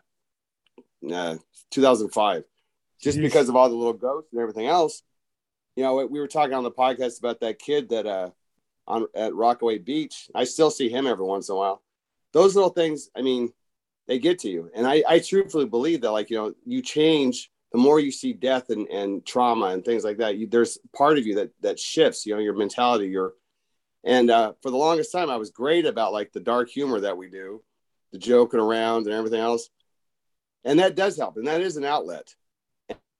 uh, 2005, just Jeez. because of all the little ghosts and everything else. You know, we were talking on the podcast about that kid that uh, on at Rockaway Beach. I still see him every once in a while. Those little things, I mean, they get to you, and I, I truthfully believe that, like you know, you change the more you see death and, and trauma and things like that. You, there's part of you that that shifts. You know, your mentality, your and uh, for the longest time, I was great about like the dark humor that we do, the joking around and everything else. And that does help. And that is an outlet.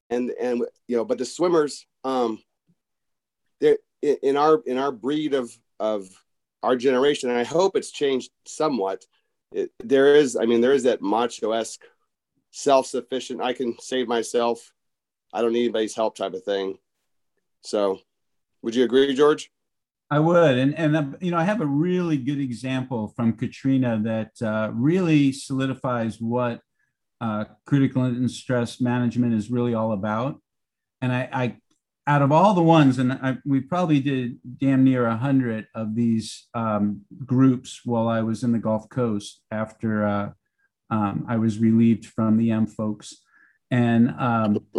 And, and, you know, but the swimmers, um, they're in our, in our breed of, of our generation, and I hope it's changed somewhat. It, there is, I mean, there is that macho esque self-sufficient, I can save myself. I don't need anybody's help type of thing. So would you agree, George? I would, and and uh, you know, I have a really good example from Katrina that uh, really solidifies what uh, critical and stress management is really all about. And I, I out of all the ones, and I, we probably did damn near a hundred of these um, groups while I was in the Gulf Coast after uh, um, I was relieved from the M folks, and um,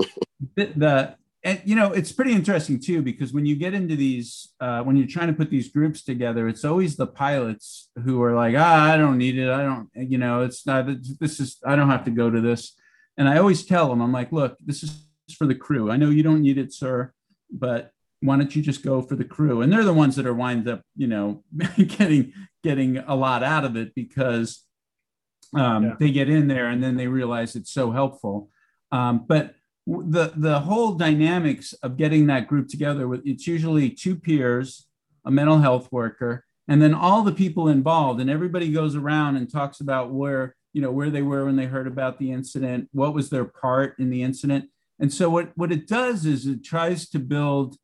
the, the and you know it's pretty interesting too because when you get into these uh, when you're trying to put these groups together it's always the pilots who are like ah i don't need it. I don't you know it's not this is i don't have to go to this. And i always tell them i'm like look this is for the crew. I know you don't need it sir but why don't you just go for the crew? And they're the ones that are wind up you know getting getting a lot out of it because um, yeah. they get in there and then they realize it's so helpful. Um, but the the whole dynamics of getting that group together with it's usually two peers a mental health worker and then all the people involved and everybody goes around and talks about where you know where they were when they heard about the incident what was their part in the incident and so what what it does is it tries to build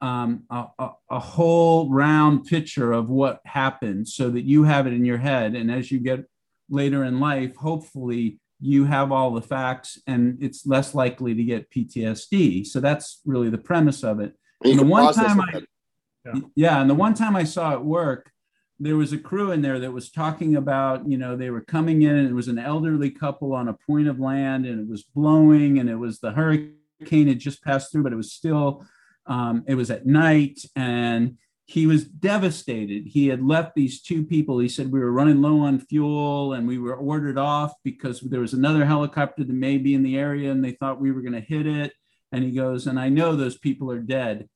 um, a, a, a whole round picture of what happened so that you have it in your head and as you get later in life hopefully you have all the facts and it's less likely to get PTSD. So that's really the premise of it. And the one time I, yeah. yeah, and the one time I saw it work, there was a crew in there that was talking about, you know, they were coming in and it was an elderly couple on a point of land and it was blowing and it was the hurricane had just passed through, but it was still, um, it was at night and he was devastated. He had left these two people. He said, We were running low on fuel and we were ordered off because there was another helicopter that may be in the area and they thought we were going to hit it. And he goes, And I know those people are dead.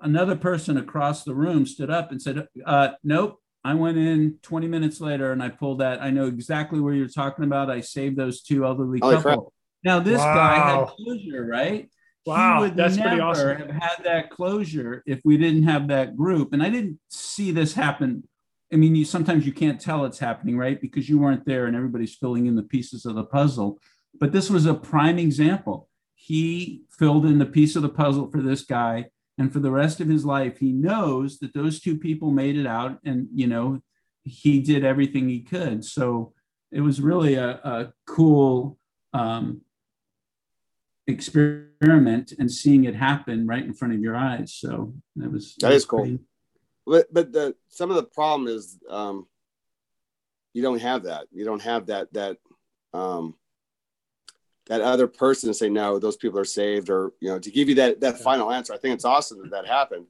Another person across the room stood up and said, uh, Nope. I went in 20 minutes later and I pulled that. I know exactly where you're talking about. I saved those two elderly Holy couple. Crap. Now, this wow. guy had closure, right? Wow, would that's never pretty awesome. Have had that closure if we didn't have that group, and I didn't see this happen I mean, you sometimes you can't tell it's happening, right? Because you weren't there and everybody's filling in the pieces of the puzzle. But this was a prime example. He filled in the piece of the puzzle for this guy. And for the rest of his life, he knows that those two people made it out and, you know, he did everything he could. So it was really a, a cool um, experiment and seeing it happen right in front of your eyes. So that was that is cool. Pretty... But but the some of the problem is um, you don't have that. You don't have that that um, that other person to say no, those people are saved, or you know, to give you that that final answer. I think it's awesome that that happened,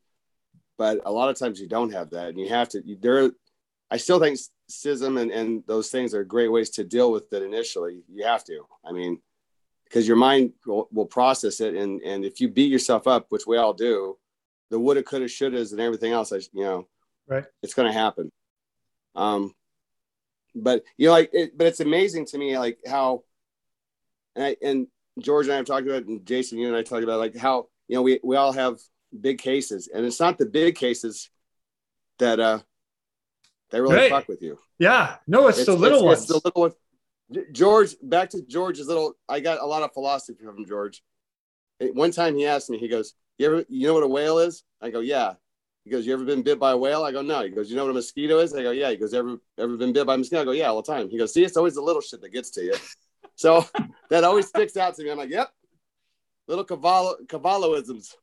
but a lot of times you don't have that, and you have to. You, there, I still think CISM and and those things are great ways to deal with it initially. You have to. I mean, because your mind will, will, process it and and if you beat yourself up which we all do the woulda coulda shouldas and everything else I, you know right it's going to happen um but you know like it, but it's amazing to me like how and, I, and george and i have talked about and jason you and i talked about like how you know we, we all have big cases and it's not the big cases that uh that really right. fuck with you yeah no it's, it's the little it's, ones it's the little ones George, back to George's little. I got a lot of philosophy from George. One time he asked me, he goes, "You ever, you know what a whale is?" I go, "Yeah." He goes, "You ever been bit by a whale?" I go, "No." He goes, "You know what a mosquito is?" I go, "Yeah." He goes, "Ever, ever been bit by a mosquito?" I go, "Yeah, all the time." He goes, "See, it's always the little shit that gets to you." So that always sticks out to me. I'm like, "Yep, little cavallo cavalloisms."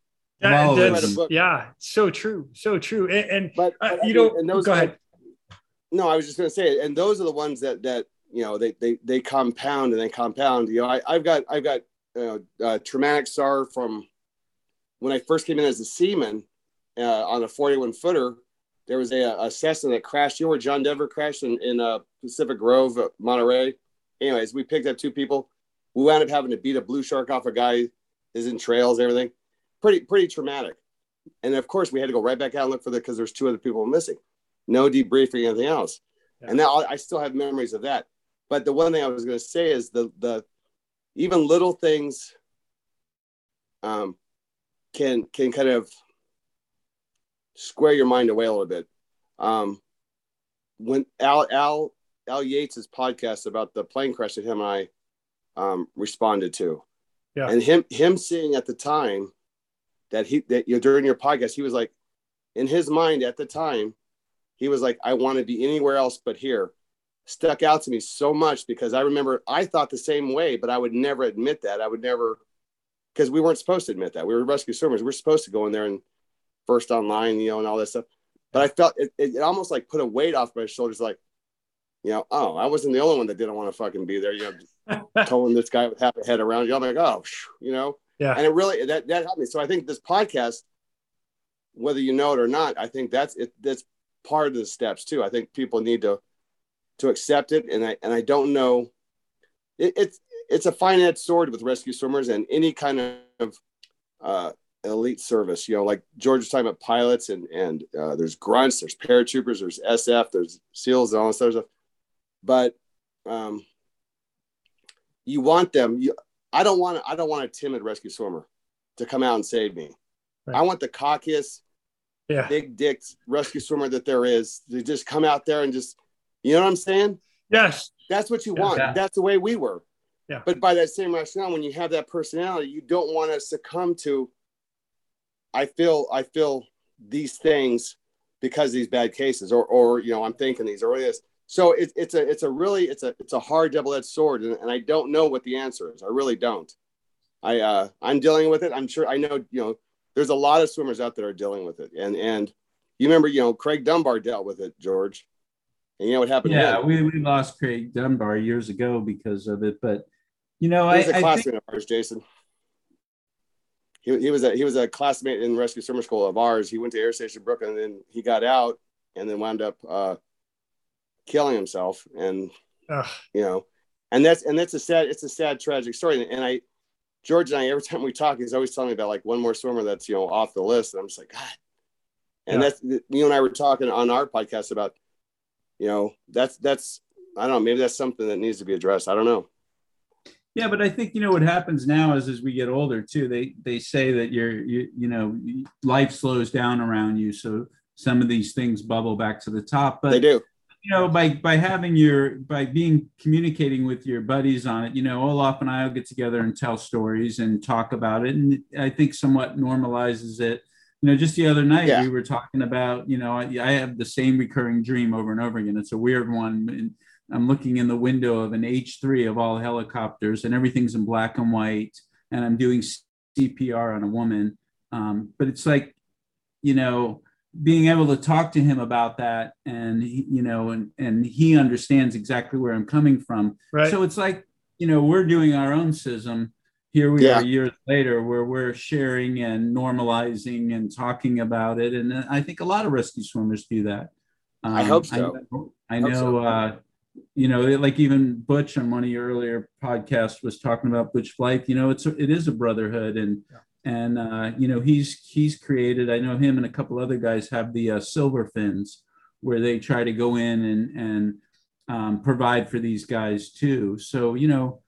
That, yeah, so true, so true. And, and but, uh, you know, and those go ahead. no, I was just going to say, and those are the ones that that you know they they they compound and they compound you know I, i've got i've got uh, uh, traumatic scar from when i first came in as a seaman uh, on a 41 footer there was a, a Cessna that crashed. You know where John Denver crashed in, in uh, Pacific Grove, uh, Monterey? Anyways, we picked up two people. We wound up having to beat a blue shark off a guy, his entrails, everything. Pretty, pretty traumatic. And of course, we had to go right back out and look for the because there's two other people missing. No debriefing, anything else. Yeah. And now I still have memories of that. But the one thing I was going to say is the the even little things um, can can kind of square your mind away a little bit. Um, when Al Al Al Yates's podcast about the plane crash that him and I um, responded to, yeah, and him him saying at the time that he that you know, during your podcast he was like, in his mind at the time, he was like, I want to be anywhere else but here stuck out to me so much because I remember I thought the same way, but I would never admit that. I would never, because we weren't supposed to admit that. We were rescue swimmers. We are supposed to go in there and first online, you know, and all that stuff. But I felt it, it, almost like put a weight off my shoulders, like, you know, oh, I wasn't the only one that didn't want to fucking be there, you know, towing this guy with half a head around you. I'm like, oh, you know, yeah. And it really that that helped me. So I think this podcast, whether you know it or not, I think that's it. That's part of the steps too. I think people need to to accept it. And I and I don't know. It, it's it's a fine edged sword with rescue swimmers and any kind of uh, elite service. You know, like George was talking about pilots and and uh, there's grunts, there's paratroopers, there's SF, there's SEALs, and all this other stuff. But um, you want them. You, I don't want. I don't want a timid rescue swimmer to come out and save me. Right. I want the cockiest, yeah. big dick rescue swimmer that there is to just come out there and just you know what I'm saying? Yes. That's what you want. Yeah. That's the way we were. Yeah. But by that same rationale, when you have that personality, you don't want to succumb to. I feel I feel these things because these bad cases, or or you know, I'm thinking these or this. So it's it's a it's a really it's a it's a hard double-edged sword, and, and I don't know what the answer is. I really don't. I uh, I'm dealing with it. I'm sure I know you know. There's a lot of swimmers out there are dealing with it, and and you remember you know Craig Dunbar dealt with it, George. And you know what happened? Yeah, we, we lost Craig Dunbar years ago because of it. But you know, he was I, a classmate think... of ours, Jason. He, he was a he was a classmate in rescue swimmer school of ours. He went to Air Station Brooklyn, and then he got out, and then wound up uh, killing himself. And Ugh. you know, and that's and that's a sad it's a sad tragic story. And I, George and I, every time we talk, he's always telling me about like one more swimmer that's you know off the list, and I'm just like, God. And yeah. that's you and I were talking on our podcast about you know, that's that's I don't know, maybe that's something that needs to be addressed. I don't know. Yeah, but I think you know what happens now is as we get older too. They they say that your you you know life slows down around you, so some of these things bubble back to the top. But they do. You know, by by having your by being communicating with your buddies on it, you know, Olaf and I will get together and tell stories and talk about it, and I think somewhat normalizes it. You know, just the other night yeah. we were talking about, you know, I, I have the same recurring dream over and over again. It's a weird one. And I'm looking in the window of an H3 of all helicopters, and everything's in black and white, and I'm doing CPR on a woman. Um, but it's like, you know, being able to talk to him about that and he, you know and and he understands exactly where i'm coming from. Right. So it's like you know we're doing our own CISM. Here we yeah. are years later where we're sharing and normalizing and talking about it. And i think a lot of rescue swimmers do that. Um, i hope so i know, I know so. uh, you know like even butch on one of your earlier podcasts was talking about butch flight you know it's a, it is a brotherhood and yeah and uh, you know he's he's created. I know him and a couple other guys have the uh, silver fins, where they try to go in and and um, provide for these guys too. So you know,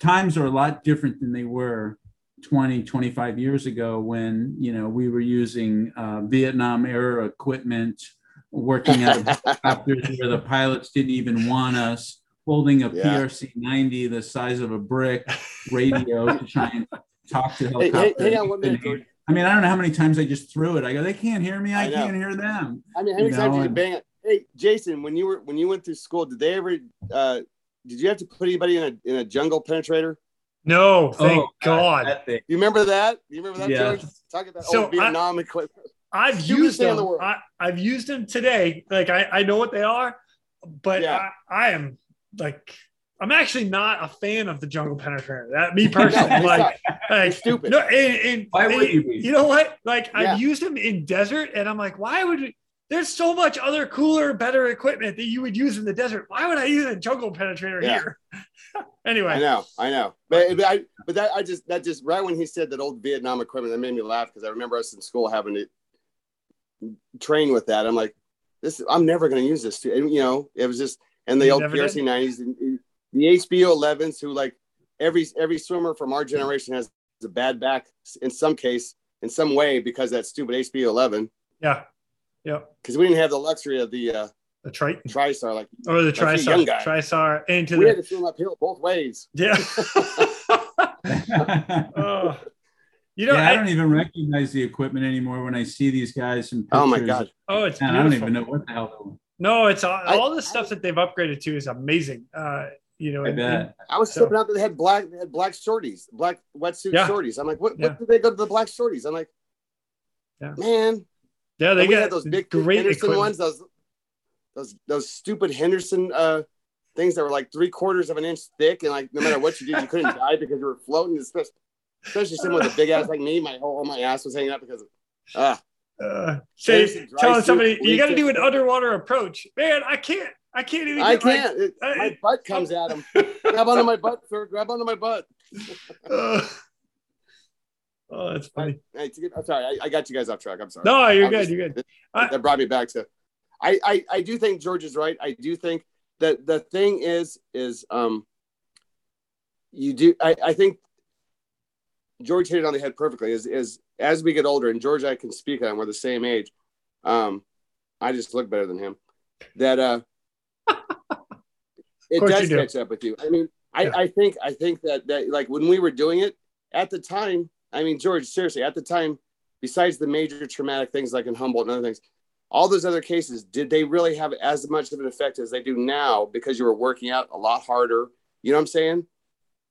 times are a lot different than they were 20 25 years ago when you know we were using uh, vietnam era equipment working out of helicopters where the pilots didn't even want us holding a yeah. prc 90 the size of a brick radio to try and talk to helicopter. Hey, hey, on one minute, I mean, I don't know how many times I just threw it. I go, they can't hear me. I, I can't hear them. I mean, how many you times know? did you bang it? Hey, Jason, when you were when you went through school, did they ever? Uh, did you have to put anybody in a in a jungle penetrator? No, thank oh, God. you remember that? You remember that? Yeah. George? Talk about so Vietnam equipment. I've used them. The I, have used them today. Like I, I know what they are, but yeah. I, I am like I'm actually not a fan of the jungle penetrator. That me personally, no, like, like stupid. No, and, and, why would you be? You know what? Like yeah. I've used them in desert, and I'm like, why would we? There's so much other cooler, better equipment that you would use in the desert. Why would I use a jungle penetrator yeah. here? anyway, I know, I know, but, but I, but that I just that just right when he said that old Vietnam equipment, that made me laugh because I remember us in school having to train with that. I'm like, this, I'm never going to use this. And, you know, it was just and the you old PRC 90s. And, the HBO 11s who like every every swimmer from our generation has a bad back in some case in some way because that stupid HBO 11. Yeah. Yeah. Because we didn't have the luxury of the uh the tri- TriStar like or the TriStar young guy. TriStar into we the had to swim uphill both ways. Yeah. oh. You know, yeah, I, I, don't even recognize the equipment anymore when I see these guys and Oh my god! Oh, it's I don't even know what the hell. No, it's all, all the stuff that they've upgraded to is amazing. Uh, you know, I bet. I was so, slipping out that they had black, they had black shorties, black wetsuit yeah. shorties. I'm like, what? Yeah. What did they go to the black shorties? I'm like, yeah. man. Yeah, they got those big great Henderson equipment. ones. Those, those, those stupid Henderson uh, things that were like three quarters of an inch thick, and like no matter what you did, you couldn't die because you were floating. Especially, especially someone with a big ass like me, my whole my ass was hanging out because of ah. Uh, say, telling somebody you got to do an underwater approach, man. I can't. I can't even. I can't. My, it, I, my butt comes at him. Grab onto my butt, sir. Grab onto my butt. uh, oh, that's funny. I, I'm sorry. I, I, got you guys off track. I'm sorry. No, you're I'm good. Just, you're good. That brought me back to. I, I I do think George is right. I do think that the thing is is um. You do. I I think. George hit it on the head perfectly. Is is as we get older, and George, I can speak on. We're the same age. Um, I just look better than him. That uh it does do. catch up with you. I mean, I, yeah. I think I think that that like when we were doing it at the time, I mean, George, seriously, at the time, besides the major traumatic things like in Humboldt and other things, all those other cases, did they really have as much of an effect as they do now because you were working out a lot harder? You know what I'm saying?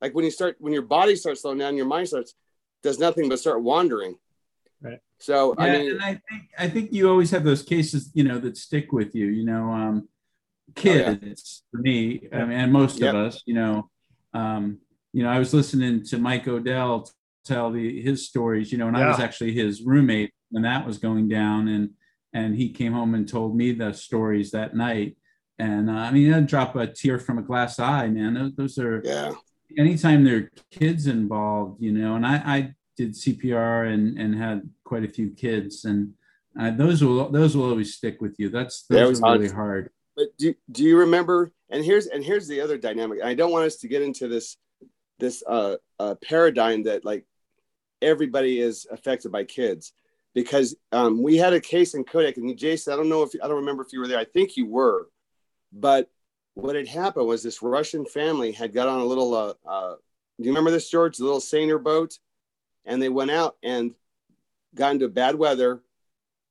Like when you start when your body starts slowing down, your mind starts does nothing but start wandering. Right. So yeah, I mean, and I think I think you always have those cases, you know, that stick with you. You know, um, kids oh, yeah. for me I mean, and most yep. of us you know um, you know i was listening to mike odell tell the his stories you know and yeah. i was actually his roommate when that was going down and and he came home and told me the stories that night and uh, i mean i drop a tear from a glass eye man those, those are yeah anytime there are kids involved you know and i i did cpr and and had quite a few kids and uh, those will those will always stick with you that's those are really hard but do, do you remember and here's and here's the other dynamic i don't want us to get into this this uh, uh paradigm that like everybody is affected by kids because um, we had a case in Kodiak, and Jason, I don't know if I don't remember if you were there. I think you were, but what had happened was this Russian family had got on a little. Uh, uh, do you remember this, George? The little seiner boat, and they went out and got into bad weather,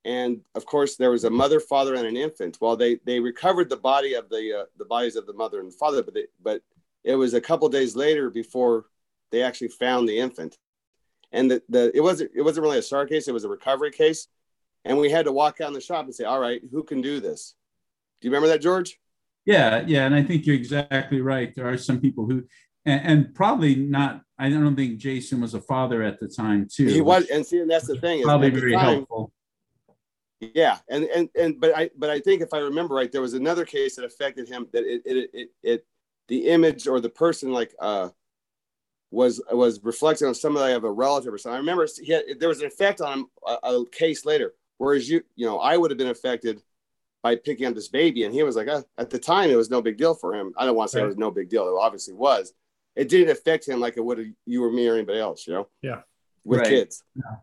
and of course there was a mother, father, and an infant. Well, they they recovered the body of the uh, the bodies of the mother and father, but they, but it was a couple days later before they actually found the infant and the, the it wasn't it wasn't really a SAR case; it was a recovery case, and we had to walk out in the shop and say, "All right, who can do this?" Do you remember that, George? Yeah, yeah, and I think you're exactly right. There are some people who, and, and probably not. I don't think Jason was a father at the time, too. He was, and see, and that's the thing. Probably very time, helpful. Yeah, and and and but I but I think if I remember right, there was another case that affected him that it it it, it the image or the person like uh was was reflecting on somebody of a relative or something. I remember he had, there was an effect on a, a, case later, whereas you you know I would have been affected by picking up this baby, and he was like, uh, at the time it was no big deal for him. I don't want to say right. it was no big deal. It obviously was. It didn't affect him like it would have you or me or anybody else. You know. Yeah. With right. kids. No,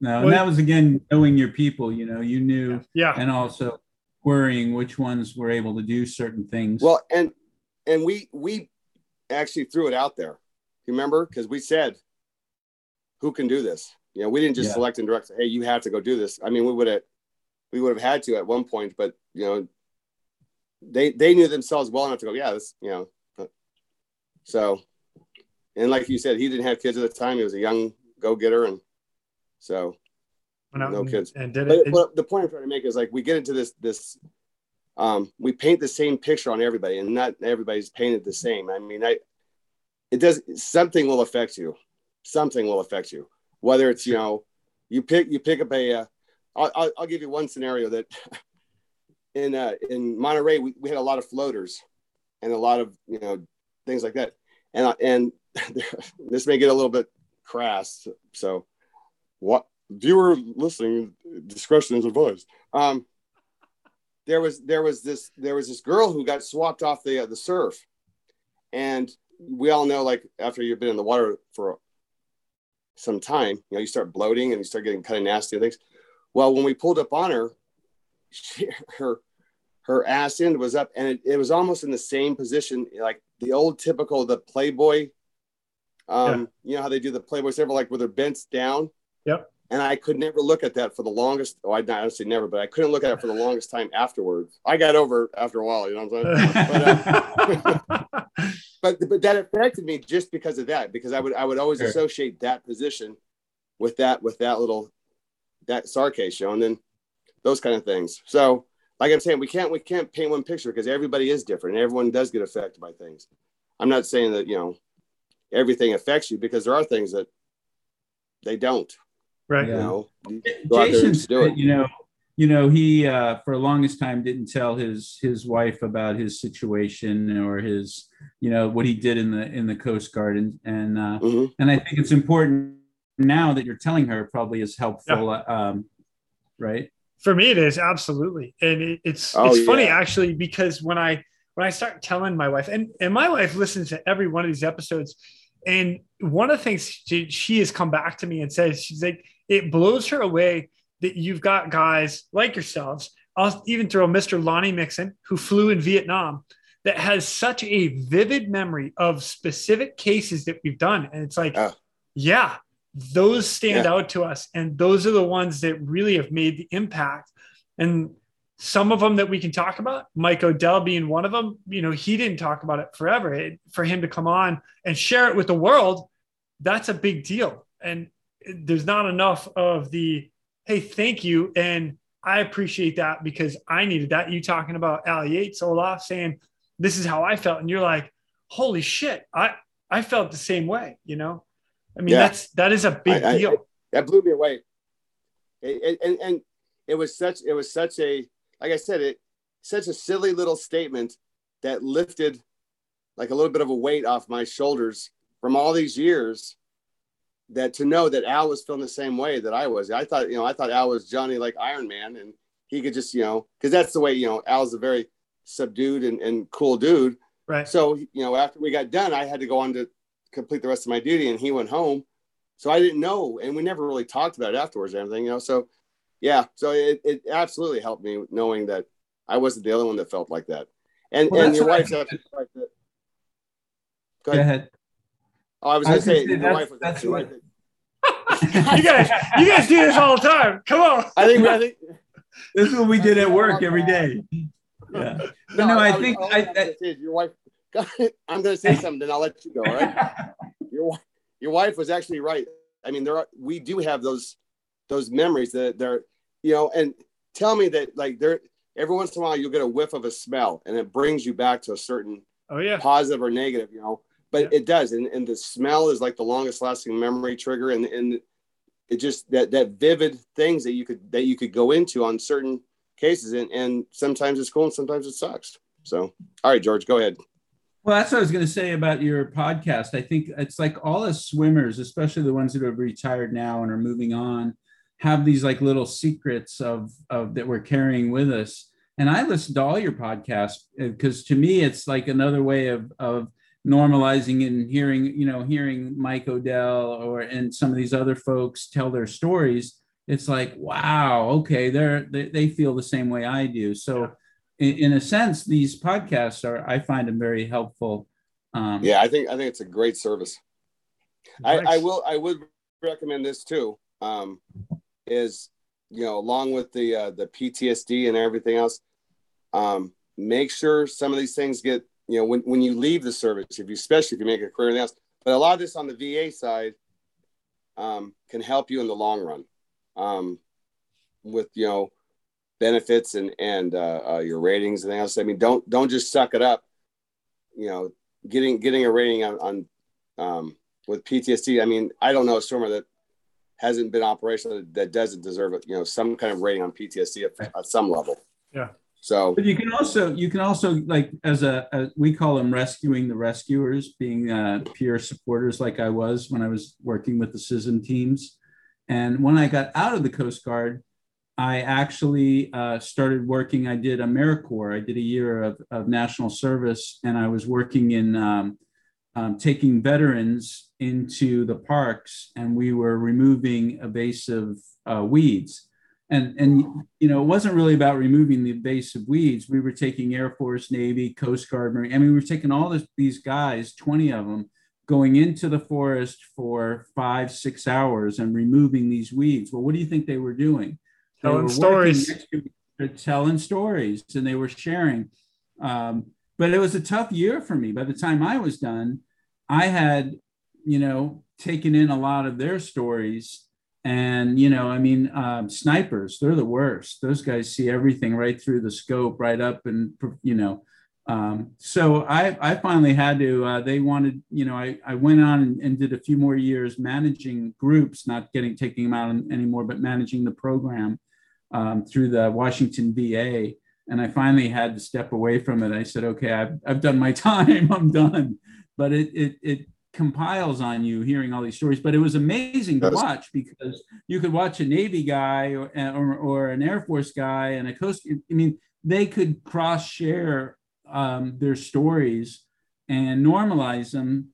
no well, and that was again knowing your people. You know, you knew. Yeah. And also worrying which ones were able to do certain things. Well, and and we we actually threw it out there you remember? Because we said, who can do this? You know, we didn't just yeah. select and direct, hey, you have to go do this. I mean, we would have we would have had to at one point, but you know, they they knew themselves well enough to go, yeah, this, you know. So and like you said, he didn't have kids at the time. He was a young go-getter, and so no kids. And did it, but, but the point I'm trying to make is like we get into this this um, we paint the same picture on everybody, and not everybody's painted the same. I mean, I it does something will affect you. Something will affect you. Whether it's you know, you pick you pick up a. Uh, I'll, I'll, give you one scenario that in uh, in Monterey we, we had a lot of floaters and a lot of you know things like that, and and this may get a little bit crass. So, what viewer listening discretion is advised. Um, there was there was this there was this girl who got swapped off the uh, the surf, and we all know like after you've been in the water for some time, you know, you start bloating and you start getting kind of nasty and things. Well, when we pulled up on her, she, her her ass end was up and it, it was almost in the same position, like the old typical the Playboy. Um, yeah. you know how they do the Playboy ever like where they're bent down. Yep. And I could never look at that for the longest. Oh, I honestly never, but I couldn't look at it for the longest time afterwards. I got over after a while, you know what I'm saying? but, uh, but but that affected me just because of that because I would I would always sure. associate that position with that with that little that SAR case, you know, and then those kind of things. So like I'm saying, we can't we can't paint one picture because everybody is different. And everyone does get affected by things. I'm not saying that you know everything affects you because there are things that they don't. Right. You know, Jason's, you know, you know, he uh, for the longest time didn't tell his his wife about his situation or his, you know, what he did in the in the Coast Guard, and and uh, mm-hmm. and I think it's important now that you're telling her probably is helpful, yeah. um, right? For me, it is absolutely, and it, it's oh, it's yeah. funny actually because when I when I start telling my wife, and and my wife listens to every one of these episodes, and one of the things she, she has come back to me and says she's like it blows her away that you've got guys like yourselves. I'll even throw Mr. Lonnie Mixon, who flew in Vietnam, that has such a vivid memory of specific cases that we've done. And it's like, uh, yeah, those stand yeah. out to us. And those are the ones that really have made the impact. And some of them that we can talk about, Mike Odell being one of them, you know, he didn't talk about it forever. It, for him to come on and share it with the world, that's a big deal. And there's not enough of the hey, thank you. And I appreciate that because I needed that. You talking about Ali Yates, Olaf saying, this is how I felt. And you're like, holy shit, I, I felt the same way, you know? I mean, yeah. that's, that is a big I, deal. I, that blew me away. It, and, and it was such, it was such a, like I said, it, such a silly little statement that lifted like a little bit of a weight off my shoulders from all these years that to know that Al was feeling the same way that I was. I thought, you know, I thought Al was Johnny like Iron Man and he could just, you know, because that's the way, you know, Al's a very subdued and, and cool dude. Right. So, you know, after we got done, I had to go on to complete the rest of my duty and he went home. So I didn't know. And we never really talked about it afterwards or anything, you know. So yeah, so it, it absolutely helped me knowing that I wasn't the only one that felt like that. And well, and your wife's right. That, go, ahead. Go ahead. Oh, I was going to say, say your wife was that's right. you guys, you guys do this all the time. Come on. I think I think this is what we did at work every day. Yeah. No, no I, I, think I, I, I, your wife. I'm going to say something, then I'll let you go. All right. your your wife was actually right. I mean, there are we do have those those memories that they're you know, and tell me that like there every once in a while you'll get a whiff of a smell and it brings you back to a certain oh yeah positive or negative, you know. But yeah. it does, and, and the smell is like the longest lasting memory trigger, and and it just that that vivid things that you could that you could go into on certain cases, and and sometimes it's cool and sometimes it sucks. So, all right, George, go ahead. Well, that's what I was going to say about your podcast. I think it's like all us swimmers, especially the ones that have retired now and are moving on, have these like little secrets of, of that we're carrying with us. And I listen to all your podcasts because to me, it's like another way of, of normalizing and hearing, you know, hearing Mike Odell or and some of these other folks tell their stories. It's like, wow, okay, they're they, they feel the same way I do. So in, in a sense, these podcasts are I find them very helpful. Um, yeah, I think I think it's a great service. Nice. I, I will I would recommend this too. Um, is you know along with the uh, the PTSD and everything else, um, make sure some of these things get you know when, when you leave the service, if you especially if you make a career in else. But a lot of this on the VA side um, can help you in the long run um, with you know benefits and and uh, uh, your ratings and else. I mean, don't don't just suck it up. You know, getting getting a rating on, on um, with PTSD. I mean, I don't know a swimmer that hasn't been operational that doesn't deserve it. You know, some kind of rating on PTSD at, at some level. Yeah. So, but you can also you can also like as a, a we call them rescuing the rescuers, being uh, peer supporters, like I was when I was working with the CISM teams. And when I got out of the Coast Guard, I actually uh, started working. I did AmeriCorps. I did a year of, of national service, and I was working in um, um, taking veterans into the parks, and we were removing invasive uh, weeds. And and you know, it wasn't really about removing the invasive weeds. We were taking Air Force, Navy, Coast Guard, Marine. I mean, we were taking all this, these guys, twenty of them, going into the forest for five, six hours and removing these weeds. Well, what do you think they were doing? telling stories telling stories and they were sharing um, but it was a tough year for me by the time i was done i had you know taken in a lot of their stories and you know i mean um, snipers they're the worst those guys see everything right through the scope right up and you know um, so I, I finally had to uh, they wanted you know I, I went on and, and, did a few more years managing groups not getting taking them out anymore but managing the program um, through the Washington VA. And I finally had to step away from it. I said, okay, I've, I've done my time, I'm done. But it, it, it compiles on you hearing all these stories. But it was amazing to watch because you could watch a Navy guy or, or, or an Air Force guy and a Coast, I mean, they could cross share um, their stories and normalize them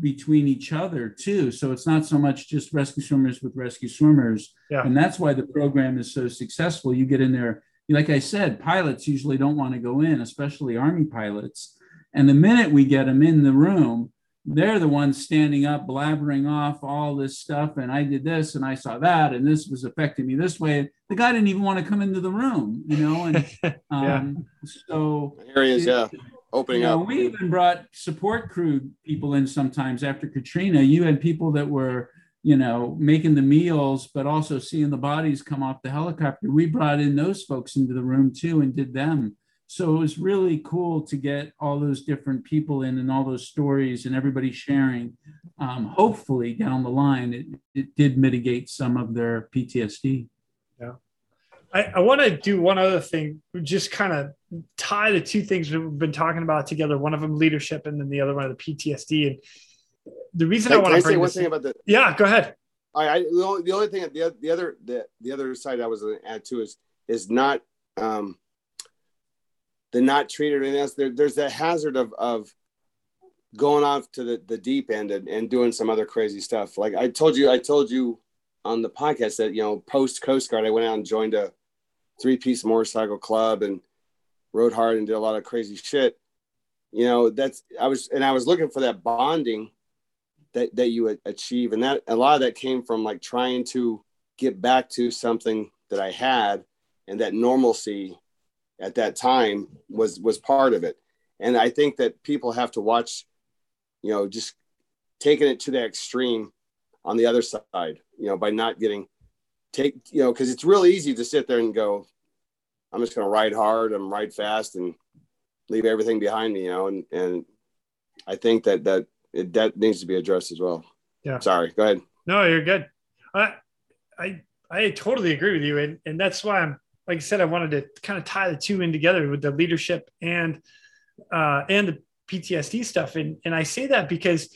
between each other too. So it's not so much just rescue swimmers with rescue swimmers. Yeah. And that's why the program is so successful. You get in there, like I said, pilots usually don't want to go in, especially Army pilots. And the minute we get them in the room, they're the ones standing up, blabbering off all this stuff. And I did this and I saw that, and this was affecting me this way. The guy didn't even want to come into the room, you know? And um, so here he is, it, yeah opening you know, up. We even brought support crew people in sometimes after Katrina. You had people that were, you know, making the meals, but also seeing the bodies come off the helicopter. We brought in those folks into the room too and did them. So it was really cool to get all those different people in and all those stories and everybody sharing. Um, hopefully, down the line, it, it did mitigate some of their PTSD. Yeah. I, I want to do one other thing, just kind of tie the two things we've been talking about together. One of them leadership, and then the other one of the PTSD. And the reason can I want to say one thing about the yeah, go ahead. I, I the, only, the only thing the, the other the, the other side I was going to add to is is not um the not treated and else. There, there's that hazard of of going off to the, the deep end and, and doing some other crazy stuff. Like I told you, I told you on the podcast that you know post Coast Guard, I went out and joined a three piece motorcycle club and rode hard and did a lot of crazy shit. You know, that's I was and I was looking for that bonding that that you achieve, and that a lot of that came from like trying to get back to something that I had, and that normalcy at that time was was part of it. And I think that people have to watch, you know, just taking it to the extreme on the other side, you know, by not getting take, you know, because it's really easy to sit there and go, I'm just going to ride hard and ride fast and leave everything behind me, you know, and and I think that that it, that needs to be addressed as well. Yeah. Sorry. Go ahead. No, you're good. I I I totally agree with you, and and that's why I'm like I said, I wanted to kind of tie the two in together with the leadership and uh, and the PTSD stuff, and and I say that because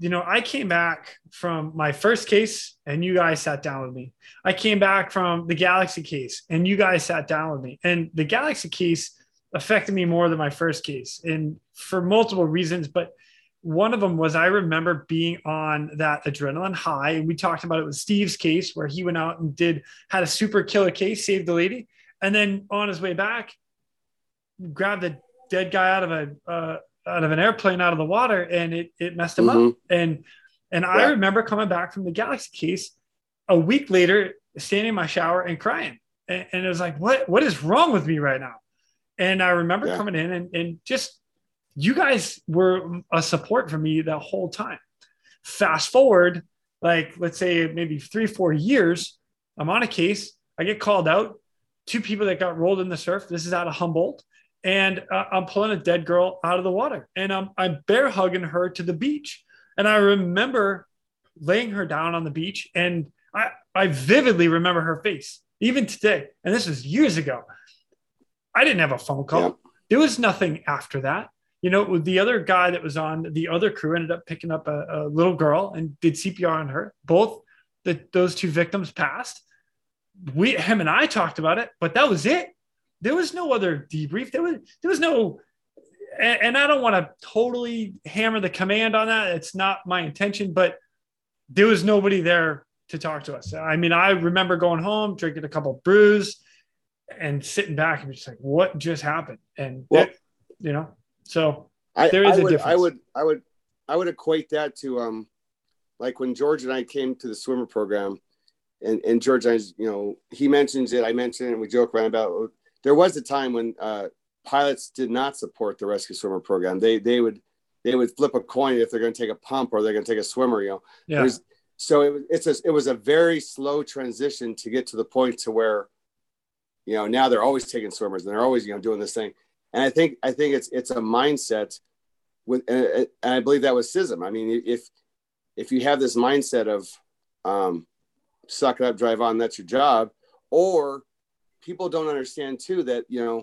you know, I came back from my first case and you guys sat down with me. I came back from the Galaxy case and you guys sat down with me. And the Galaxy case affected me more than my first case and for multiple reasons. But one of them was I remember being on that adrenaline high. And we talked about it with Steve's case where he went out and did, had a super killer case, saved the lady. And then on his way back, grabbed a dead guy out of a, uh, out of an airplane out of the water and it, it messed him mm-hmm. up. And and yeah. I remember coming back from the Galaxy case a week later, standing in my shower and crying. And, and it was like, what what is wrong with me right now? And I remember yeah. coming in and, and just you guys were a support for me that whole time. Fast forward, like let's say maybe three, four years, I'm on a case, I get called out, two people that got rolled in the surf. This is out of Humboldt and uh, I'm pulling a dead girl out of the water and I'm, I'm bear hugging her to the beach. And I remember laying her down on the beach and I, I vividly remember her face even today. And this was years ago. I didn't have a phone call. Yeah. There was nothing after that. You know, the other guy that was on the other crew ended up picking up a, a little girl and did CPR on her. Both the, those two victims passed. We, him and I talked about it, but that was it there was no other debrief. There was there was no, and, and I don't want to totally hammer the command on that. It's not my intention, but there was nobody there to talk to us. I mean, I remember going home, drinking a couple brews, and sitting back and just like, what just happened? And well, it, you know, so I, there is I a would, difference. I would, I would, I would equate that to um, like when George and I came to the swimmer program, and and George, I, you know, he mentions it, I mentioned it, and we joke around about there was a time when uh, pilots did not support the rescue swimmer program. They they would they would flip a coin if they're going to take a pump or they're going to take a swimmer. You know, yeah. so it, it's a, it was a very slow transition to get to the point to where, you know, now they're always taking swimmers and they're always you know doing this thing. And I think I think it's it's a mindset with and I believe that was schism. I mean, if if you have this mindset of um, suck it up, drive on, that's your job, or people don't understand too that you know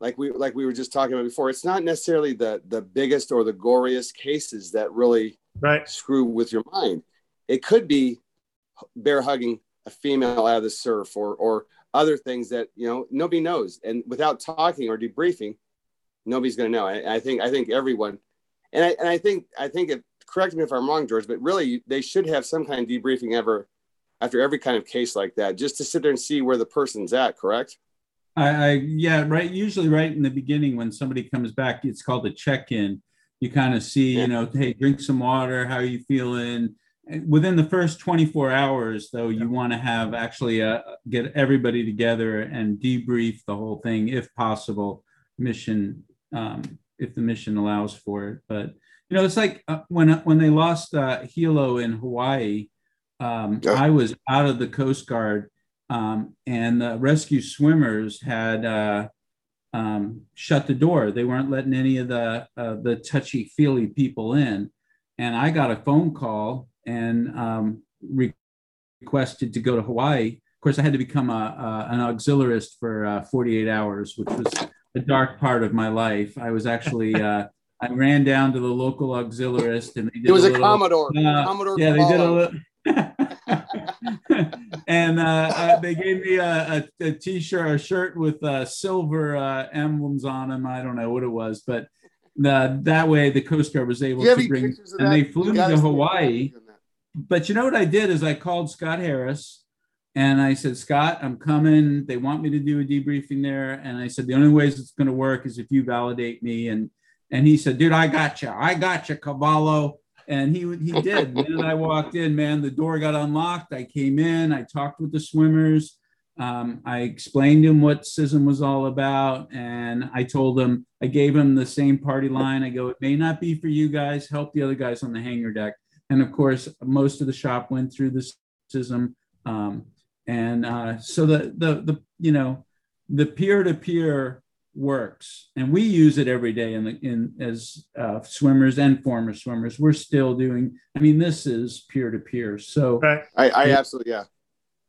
like we like we were just talking about before it's not necessarily the the biggest or the goriest cases that really right. screw with your mind it could be bear hugging a female out of the surf or or other things that you know nobody knows and without talking or debriefing nobody's going to know I, I, think i think everyone and I, and I think i think it correct me if i'm wrong george but really they should have some kind of debriefing ever after every kind of case like that, just to sit there and see where the person's at, correct? I, I yeah, right. Usually right in the beginning when somebody comes back, it's called a check-in. You kind of see, yeah. you know, hey, drink some water, how are you feeling? within the first 24 hours though you want to have actually uh, get everybody together and debrief the whole thing if possible mission um, if the mission allows for it but you know it's like uh, when when they lost uh, hilo in hawaii um, yeah. I was out of the Coast Guard, um, and the rescue swimmers had uh, um, shut the door. They weren't letting any of the uh, the touchy feely people in. And I got a phone call and um, re- requested to go to Hawaii. Of course, I had to become a, a an auxiliarist for uh, 48 hours, which was a dark part of my life. I was actually uh, I ran down to the local auxiliarist, and they did it was a, little, Commodore. Uh, Commodore. Yeah, they did a little. and uh, uh, they gave me a, a, a t-shirt, a shirt with uh, silver uh, emblems on them. I don't know what it was, but the, that way the Coast Guard was able to bring, and they flew me to Hawaii. but you know what I did is I called Scott Harris and I said, Scott, I'm coming. They want me to do a debriefing there. And I said, the only ways it's going to work is if you validate me. And and he said, dude, I got you. I got you, Cavallo. And he he did. then I walked in, man, the door got unlocked. I came in, I talked with the swimmers. Um, I explained to him what CISM was all about. And I told him, I gave him the same party line. I go, it may not be for you guys, help the other guys on the hangar deck. And of course, most of the shop went through the CISM. Um, and uh, so the, the, the, you know, the peer-to-peer works and we use it every day in the in as uh, swimmers and former swimmers. We're still doing i mean this is peer to peer so right. i, I absolutely yeah.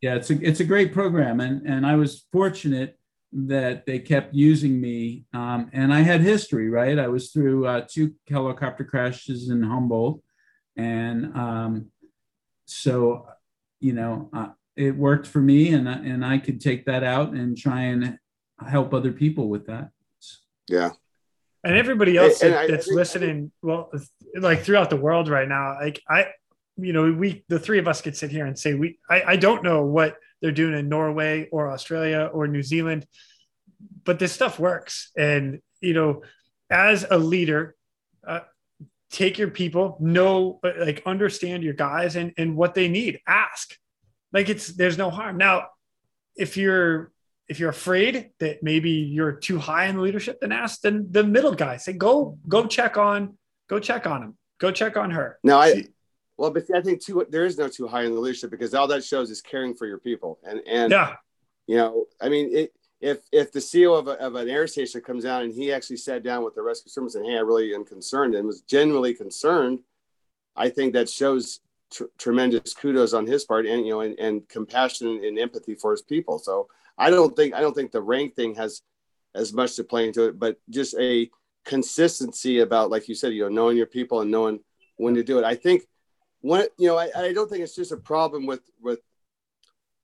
Yeah it's a it's a great program and and i was fortunate that they kept using me um, and i had history right? I was through uh, two helicopter crashes in humboldt and um, so you know uh, it worked for me and and i could take that out and try and help other people with that. Yeah. And everybody else and, and that's I, listening, I, well, like throughout the world right now, like I, you know, we, the three of us could sit here and say, we, I, I don't know what they're doing in Norway or Australia or New Zealand, but this stuff works. And, you know, as a leader, uh, take your people, know, like understand your guys and, and what they need, ask. Like it's, there's no harm. Now, if you're if you're afraid that maybe you're too high in leadership, then ask the, the middle guy. Say, go, go check on, go check on him. Go check on her. No, I, well, but see, I think too, there is no too high in the leadership because all that shows is caring for your people. And, and, yeah, you know, I mean, it, if, if the CEO of, a, of an air station comes down and he actually sat down with the rescue service and, Hey, I really am concerned and was genuinely concerned. I think that shows tr- tremendous kudos on his part and, you know, and, and compassion and empathy for his people. So, I don't think I don't think the rank thing has as much to play into it, but just a consistency about, like you said, you know, knowing your people and knowing when to do it. I think when you know, I, I don't think it's just a problem with with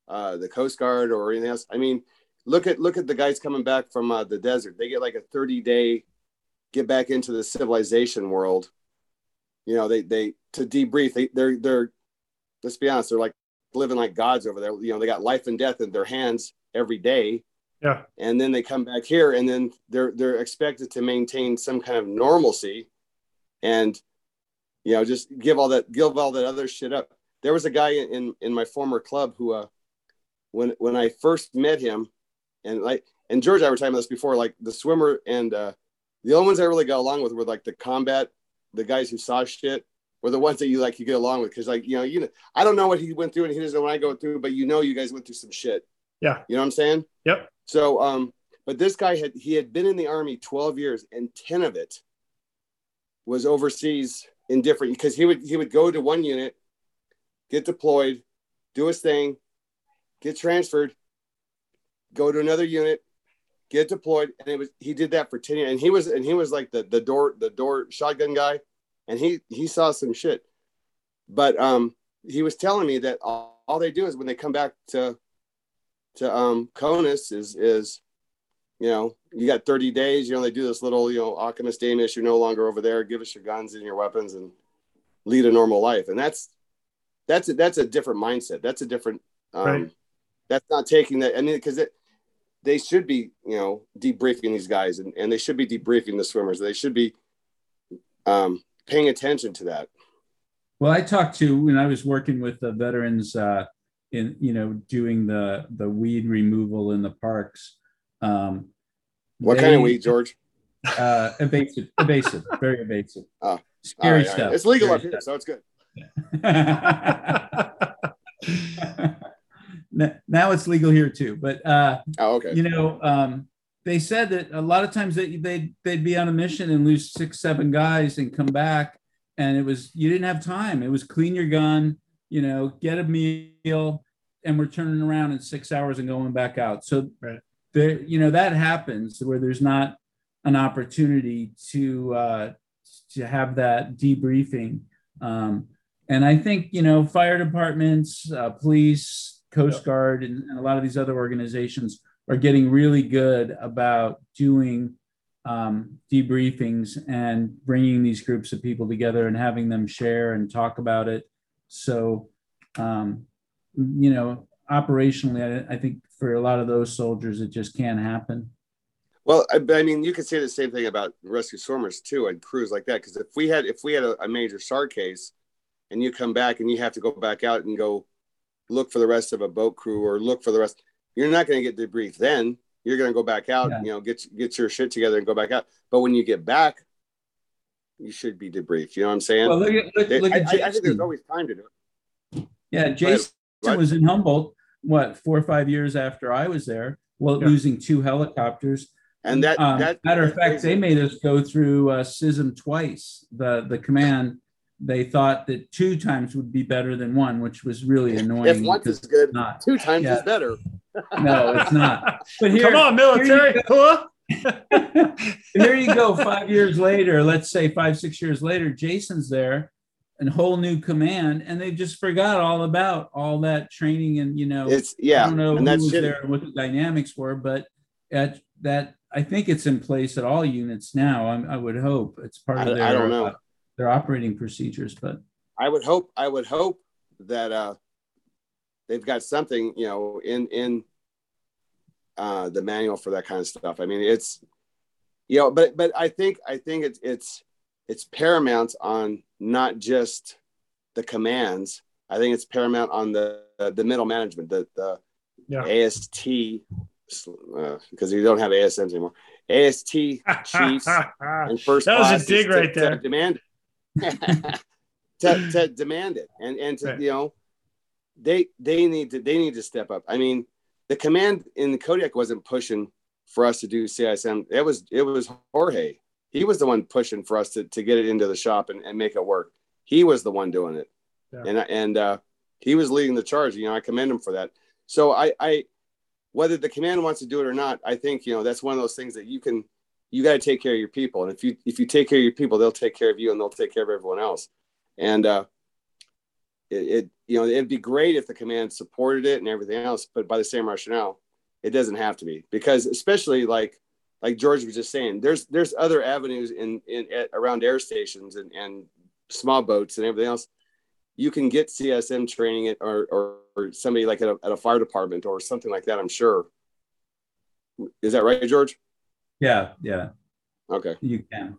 uh, the Coast Guard or anything else. I mean, look at look at the guys coming back from uh, the desert. They get like a 30 day get back into the civilization world. You know, they they to debrief. They they're they're let's be honest, they're like living like gods over there. You know, they got life and death in their hands every day. Yeah. And then they come back here and then they're they're expected to maintain some kind of normalcy and you know just give all that give all that other shit up. There was a guy in in my former club who uh when when I first met him and like and George and I were talking about this before, like the swimmer and uh the only ones I really got along with were like the combat, the guys who saw shit were the ones that you like you get along with because like you know you know I don't know what he went through and he doesn't know what I go through, but you know you guys went through some shit. Yeah. You know what I'm saying? Yep. So, um, but this guy had he had been in the army 12 years and 10 of it was overseas in different because he would he would go to one unit, get deployed, do his thing, get transferred, go to another unit, get deployed, and it was he did that for 10 years. And he was and he was like the the door the door shotgun guy, and he he saw some shit. But um he was telling me that all, all they do is when they come back to to um CONUS is is you know you got 30 days you know they do this little you know Ochimus Damish you're no longer over there give us your guns and your weapons and lead a normal life and that's that's a, that's a different mindset that's a different um right. that's not taking that I mean because it they should be you know debriefing these guys and, and they should be debriefing the swimmers they should be um paying attention to that well i talked to when i was working with the veterans uh in you know doing the the weed removal in the parks. Um, what they, kind of weed, George? Uh, invasive, invasive, very invasive. Oh, scary right, stuff. Right. It's legal Scary up here, so it's good. now it's legal here too, but uh, oh, okay. You know, um, they said that a lot of times they they'd, they'd be on a mission and lose six, seven guys and come back, and it was you didn't have time. It was clean your gun, you know, get a meal, and we're turning around in six hours and going back out. So right. there, you know, that happens where there's not an opportunity to uh, to have that debriefing. Um, and I think you know, fire departments, uh, police, Coast yep. Guard, and, and, a lot of these other organizations are getting really good about doing um, debriefings and bringing these groups of people together and having them share and talk about it So, um, you know, operationally, I, I, think for a lot of those soldiers, it just can't happen. Well, I, I mean, you could say the same thing about rescue swimmers too, and crews like that. Because if we had if we had a, a major SAR case, and you come back and you have to go back out and go look for the rest of a boat crew or look for the rest, you're not going to get debriefed then. You're going to go back out, yeah. you know, get get your shit together and go back out. But when you get back, you should be debriefed. You know what I'm saying? Well, look at, look, look at I, I, think there's always time to do it. Yeah, Jason was in Humboldt, what, four or five years after I was there, well, yeah. losing two helicopters. And that, um, that matter of fact, they made us go through uh, CISM twice. The the command they thought that two times would be better than one, which was really annoying. If once is good, not. two times yeah. is better. no, it's not. But here, come on, military. Here here you go. Five years later, let's say five, six years later, Jason's there, and whole new command, and they just forgot all about all that training and you know. It's yeah. I don't know and who was there and what the dynamics were, but at that I think it's in place at all units now. I, I would hope it's part of their. I don't know. Uh, their operating procedures. But I would hope I would hope that uh, they've got something you know in in uh, the manual for that kind of stuff. I mean, it's you know, but but I think I think it's it's it's paramount on not just the commands. I think it's paramount on the the middle management, the the yeah. AST uh, because you don't have ASMs anymore. AST chiefs and first that was a dig right there. Demand to, to demand it and and to right. you know they they need to they need to step up. I mean, the command in the Kodiak wasn't pushing for us to do CISM. It was it was Jorge. He was the one pushing for us to, to get it into the shop and, and make it work. He was the one doing it. Yeah. And and uh, he was leading the charge. You know, I commend him for that. So I I whether the command wants to do it or not, I think you know that's one of those things that you can you got to take care of your people. And if you if you take care of your people, they'll take care of you and they'll take care of everyone else. And uh, it, it you know it'd be great if the command supported it and everything else, but by the same rationale, it doesn't have to be because especially like like George was just saying, there's there's other avenues in in at, around air stations and and small boats and everything else. You can get CISM training it or, or, or somebody like at a, at a fire department or something like that. I'm sure. Is that right, George? Yeah, yeah. Okay. You can.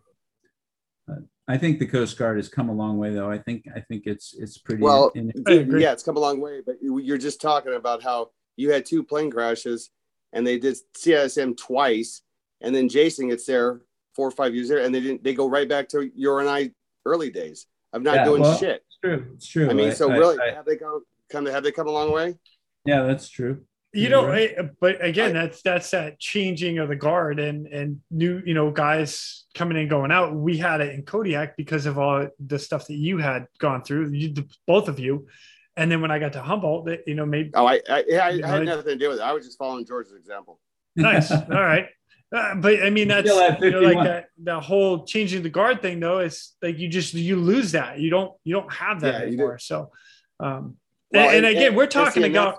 I think the Coast Guard has come a long way, though. I think I think it's it's pretty. Well, in, yeah, it's come a long way. But you're just talking about how you had two plane crashes, and they did CISM twice, and then Jason gets there four or five years there, and they didn't. They go right back to your and I early days of not yeah, doing well, shit. It's true. It's true. I mean, so I, really, I, have they come? Come have they come a long way? Yeah, that's true you know? but again that's that's that changing of the guard and and new you know guys coming in going out. We had it in kodiak because of all the stuff that you had gone through you, both of you. And then when i got to humboldt you know maybe oh i i, I, I had nothing to do with it. I was just following george's example. Nice. All right. Uh, but I mean that's you know, like that the whole changing the guard thing though is like you just you lose that. You don't you don't have that yeah, anymore. So um well, and, and, again and, we're talking about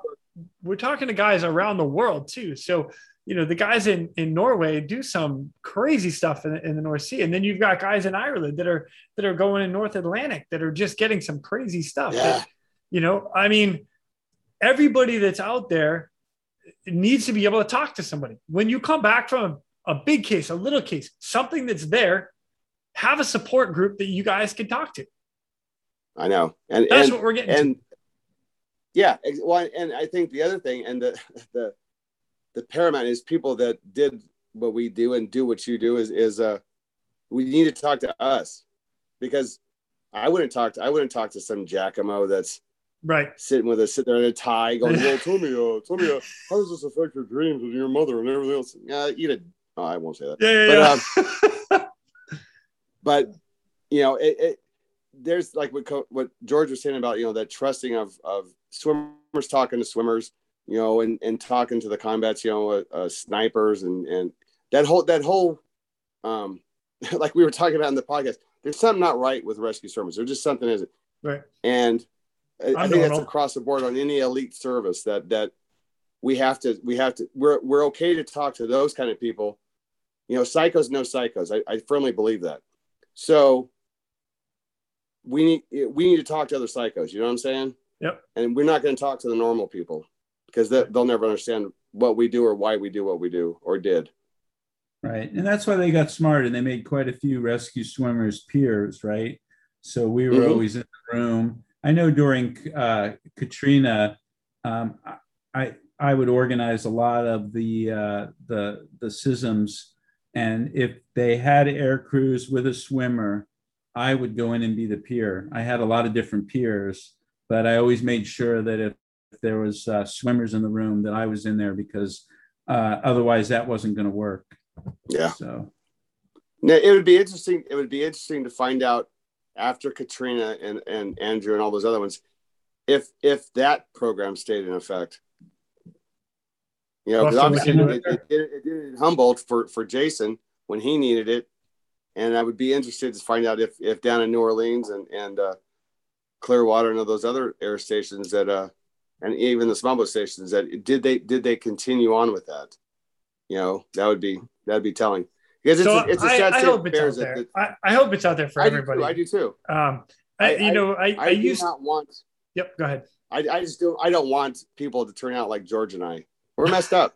we're talking to guys around the world too. So, you know, the guys in, in Norway do some crazy stuff in, in the North Sea. And then you've got guys in Ireland that are, that are going in North Atlantic that are just getting some crazy stuff. Yeah. That, you know, I mean, everybody that's out there needs to be able to talk to somebody. When you come back from a big case, a little case, something that's there, have a support group that you guys can talk to. I know. And that's and, what we're getting. And to. Yeah, well, and I think the other thing, and the the the paramount is people that did what we do and do what you do is is uh we need to talk to us because I wouldn't talk to I wouldn't talk to some Giacomo that's right sitting with a sit there in a tie going, well, tell me, uh, tell me, uh, how does this affect your dreams and your mother and everything else? Yeah, eat it. Oh, I won't say that. Yeah, yeah, but, Um, but you know, it, it there's like what what George was saying about you know that trusting of of swimmers talking to swimmers, you know, and, and talking to the combats, you know, uh, uh, snipers and, and that whole, that whole, um, like we were talking about in the podcast, there's something not right with rescue swimmers. There's just something isn't. Right. And I, I think that's across the board on any elite service that, that we have to, we have to, we're, we're okay to talk to those kind of people. You know, psychos, no psychos. I, I firmly believe that. So we need we need to talk to other psychos. You know what I'm saying? Yep. And we're not going to talk to the normal people because they, they'll never understand what we do or why we do what we do or did. Right, and that's why they got smart and they made quite a few rescue swimmers peers, right? So we were mm-hmm. always in the room. I know during uh, Katrina, um, I I would organize a lot of the uh, the the CISMs, and if they had air crews with a swimmer, I would go in and be the peer. I had a lot of different peers, but I always made sure that if, if there was uh, swimmers in the room, that I was in there because uh, otherwise that wasn't going to work. Yeah. So. Now, it would be interesting. It would be interesting to find out after Katrina and, and Andrew and all those other ones, if if that program stayed in effect. You know, because obviously it, it, it, it, did it Humboldt for for Jason when he needed it, and I would be interested to find out if if down in New Orleans and and uh, Clearwater and all those other air stations that uh and even the boat stations that did they did they continue on with that? You know, that would be that'd be telling. Because it's, so a, it's a sad I, I hope it's out there. That, I, I, hope it's out there for I everybody. Do I do too. Um, I, you know, I, I, used not want. Yep, go ahead. I, I just don't. I don't want people to turn out like George and I. We're messed up.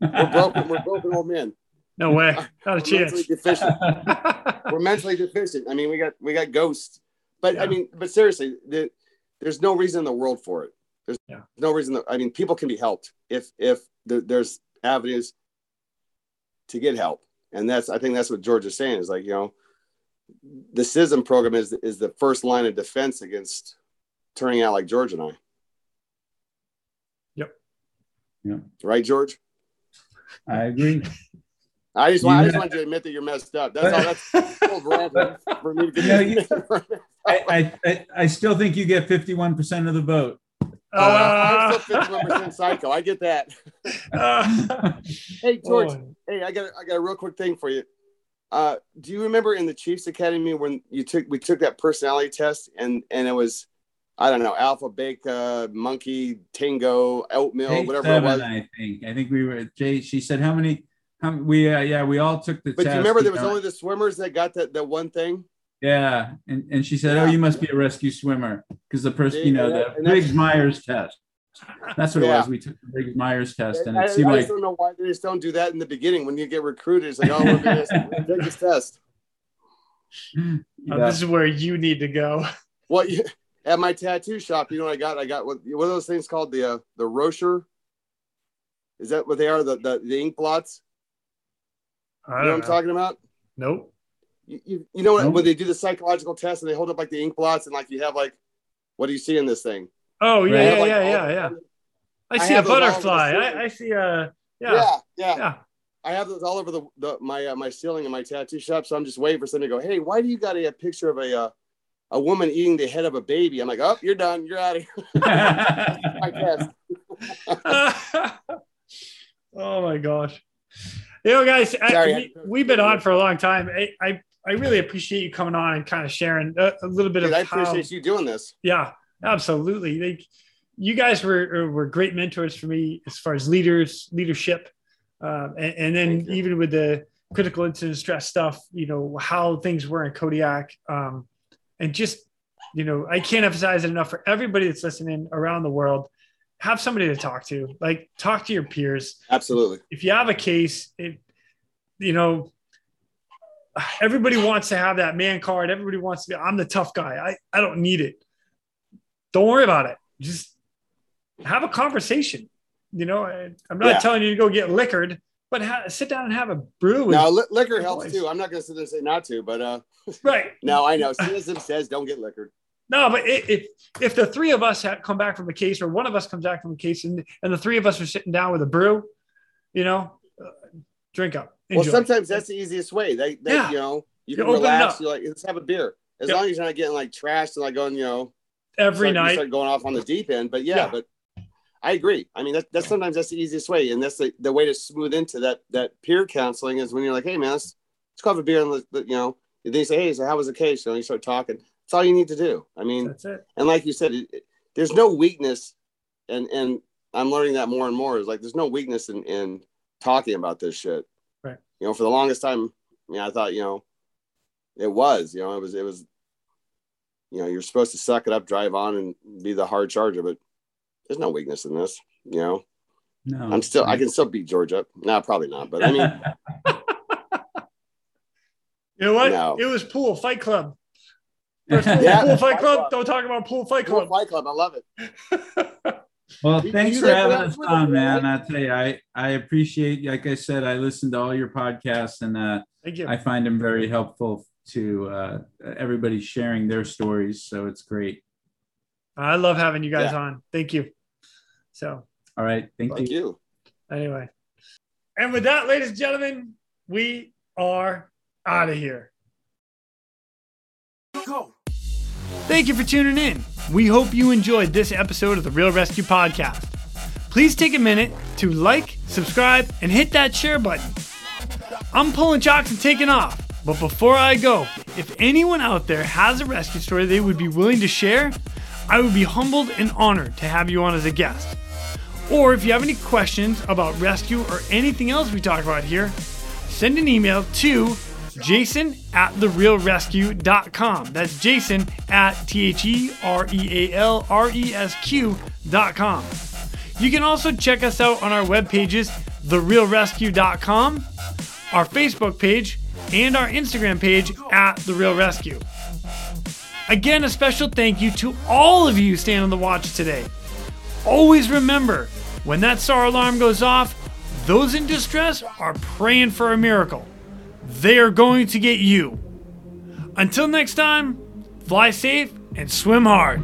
we're broken. We're broken old men. No way. Not a chance. Mentally deficient. we're mentally deficient. I mean, we got we got ghosts. But yeah. I mean, but seriously, the, there's no reason in the world for it. There's yeah. no reason. That, I mean, people can be helped if if the, there's avenues to get help and that's i think that's what george is saying is like you know the CISM program is is the first line of defense against turning out like george and i yep yeah right george i agree I just, want, I just want you to admit that you're messed up. That's all. That's for me to get. You know, I, I, I still think you get 51% of the vote. Oh, uh, I'm still 51% psycho. I get that. Uh, hey, George. Oh. Hey, I got I got a real quick thing for you. Uh, do you remember in the Chiefs Academy when you took we took that personality test and and it was I don't know Alpha, Beta, Monkey, Tango, Oatmeal, Page whatever seven, it was. I think I think we were Jay. She said how many? How we uh, yeah we all took the but test. But you remember there was only the swimmers that got that that one thing. Yeah, and, and she said, yeah. "Oh, you must be a rescue swimmer because the person, you know, the Briggs Myers test. That's what yeah. it was. We took the Briggs Myers test, and it seemed I, I like I don't know why they just don't do that in the beginning when you get recruited. It's like, oh, we're going to take this test. Yeah. Oh, this is where you need to go. Well, you, at my tattoo shop, you know what I got? I got what, what are those things called? The uh, the Rocher. Is that what they are? The the, the ink blots. You know, know what I'm talking about? Nope. You, you, you know what, when they do the psychological test and they hold up like the ink blots and like you have like what do you see in this thing? Oh yeah yeah, like, yeah, yeah, yeah. I see I a butterfly. I, I, see a yeah. yeah yeah. Yeah. I have those all over the, the my uh, my ceiling in my tattoo shop so i'm just waiting for somebody to go hey why do you got a, a picture of a uh, a woman eating the head of a baby? I'm like oh you're done. You're out of here. My oh my gosh you know, guys, Sorry, I, we, have been on for a long time. I, I, I really appreciate you coming on and kind of sharing a, a little bit Dude, of. I appreciate how, you doing this. Yeah, absolutely. Like, you guys were were great mentors for me as far as leaders, leadership, uh, and, and, then even with the critical incident stress stuff, you know how things were in Kodiak, um, and just you know I can't emphasize it enough for everybody that's listening around the world. Have somebody to talk to, like talk to your peers. Absolutely. If you have a case, it, you know, everybody wants to have that man card. Everybody wants to be, I'm the tough guy. I, I don't need it. Don't worry about it. Just have a conversation. You know, I, am not yeah. telling you to go get liquored, but ha- sit down and have a brew. Now, li- liquor helps too. I'm not going to sit there and say not to, but uh, right. now I know CISM says don't get liquored. No, but if if the three of us come back from a case, or one of us comes back from a case, and, and the three of us are sitting down with a brew, you know, uh, drink up. Enjoy. Well, sometimes that's the easiest way. They, they yeah. you know, you, you can relax. You're like, let's have a beer. As long as you're not getting like trashed and like going, you know, every start, night, start going off on the deep end. But yeah, yeah. but I agree. I mean, that, that's sometimes that's the easiest way, and that's the, the way to smooth into that that peer counseling is when you're like, hey man, let's, let's go have a beer and let, you know, they say, hey, so how was the case? You know, you start talking. That's all you need to do. I mean, that's it. And like you said, it, it, there's no weakness, and and I'm learning that more and more. Is like there's no weakness in in talking about this shit Right. you know, for the longest time, you know, I thought, you know, it was, you know, it was, it was, you know, you're supposed to suck it up, drive on, and be the hard charger. But there's no weakness in this. You know, no, I'm still I can still beat George up. No, probably not. But I mean, you know what? No. It was pool fight club. First pool, yeah, pool fight club. club. Don't talk about pool fight club. Pool fight club. I love it. Well, thanks for having us on, man. I tell you, I I appreciate. Like I said, I listen to all your podcasts, and uh, Thank you. I find them very helpful to uh, everybody sharing their stories. So it's great. I love having you guys yeah. on. Thank you. So. All right. Thank, Thank you. you. Anyway, and with that, ladies and gentlemen, we are out of here. Go. Thank you for tuning in. We hope you enjoyed this episode of the Real ResQ Podcast. Please take a minute to like, subscribe, and hit that share button. I'm pulling chocks and taking off. But before I go, if anyone out there has a rescue story they would be willing to share, I would be humbled and honored to have you on as a guest. Or if you have any questions about rescue or anything else we talk about here, send an email to jason at therealresq.com. That's jason at T H E R E A L R E S Q.com. You can also check us out on our web pages, therealresq.com, our Facebook page, and our Instagram page at The Real ResQ. Again, a special thank you to all of you staying on the watch today. Always remember, when that SAR alarm goes off, those in distress are praying for a miracle. They are going to get you. Until next time, fly safe and swim hard.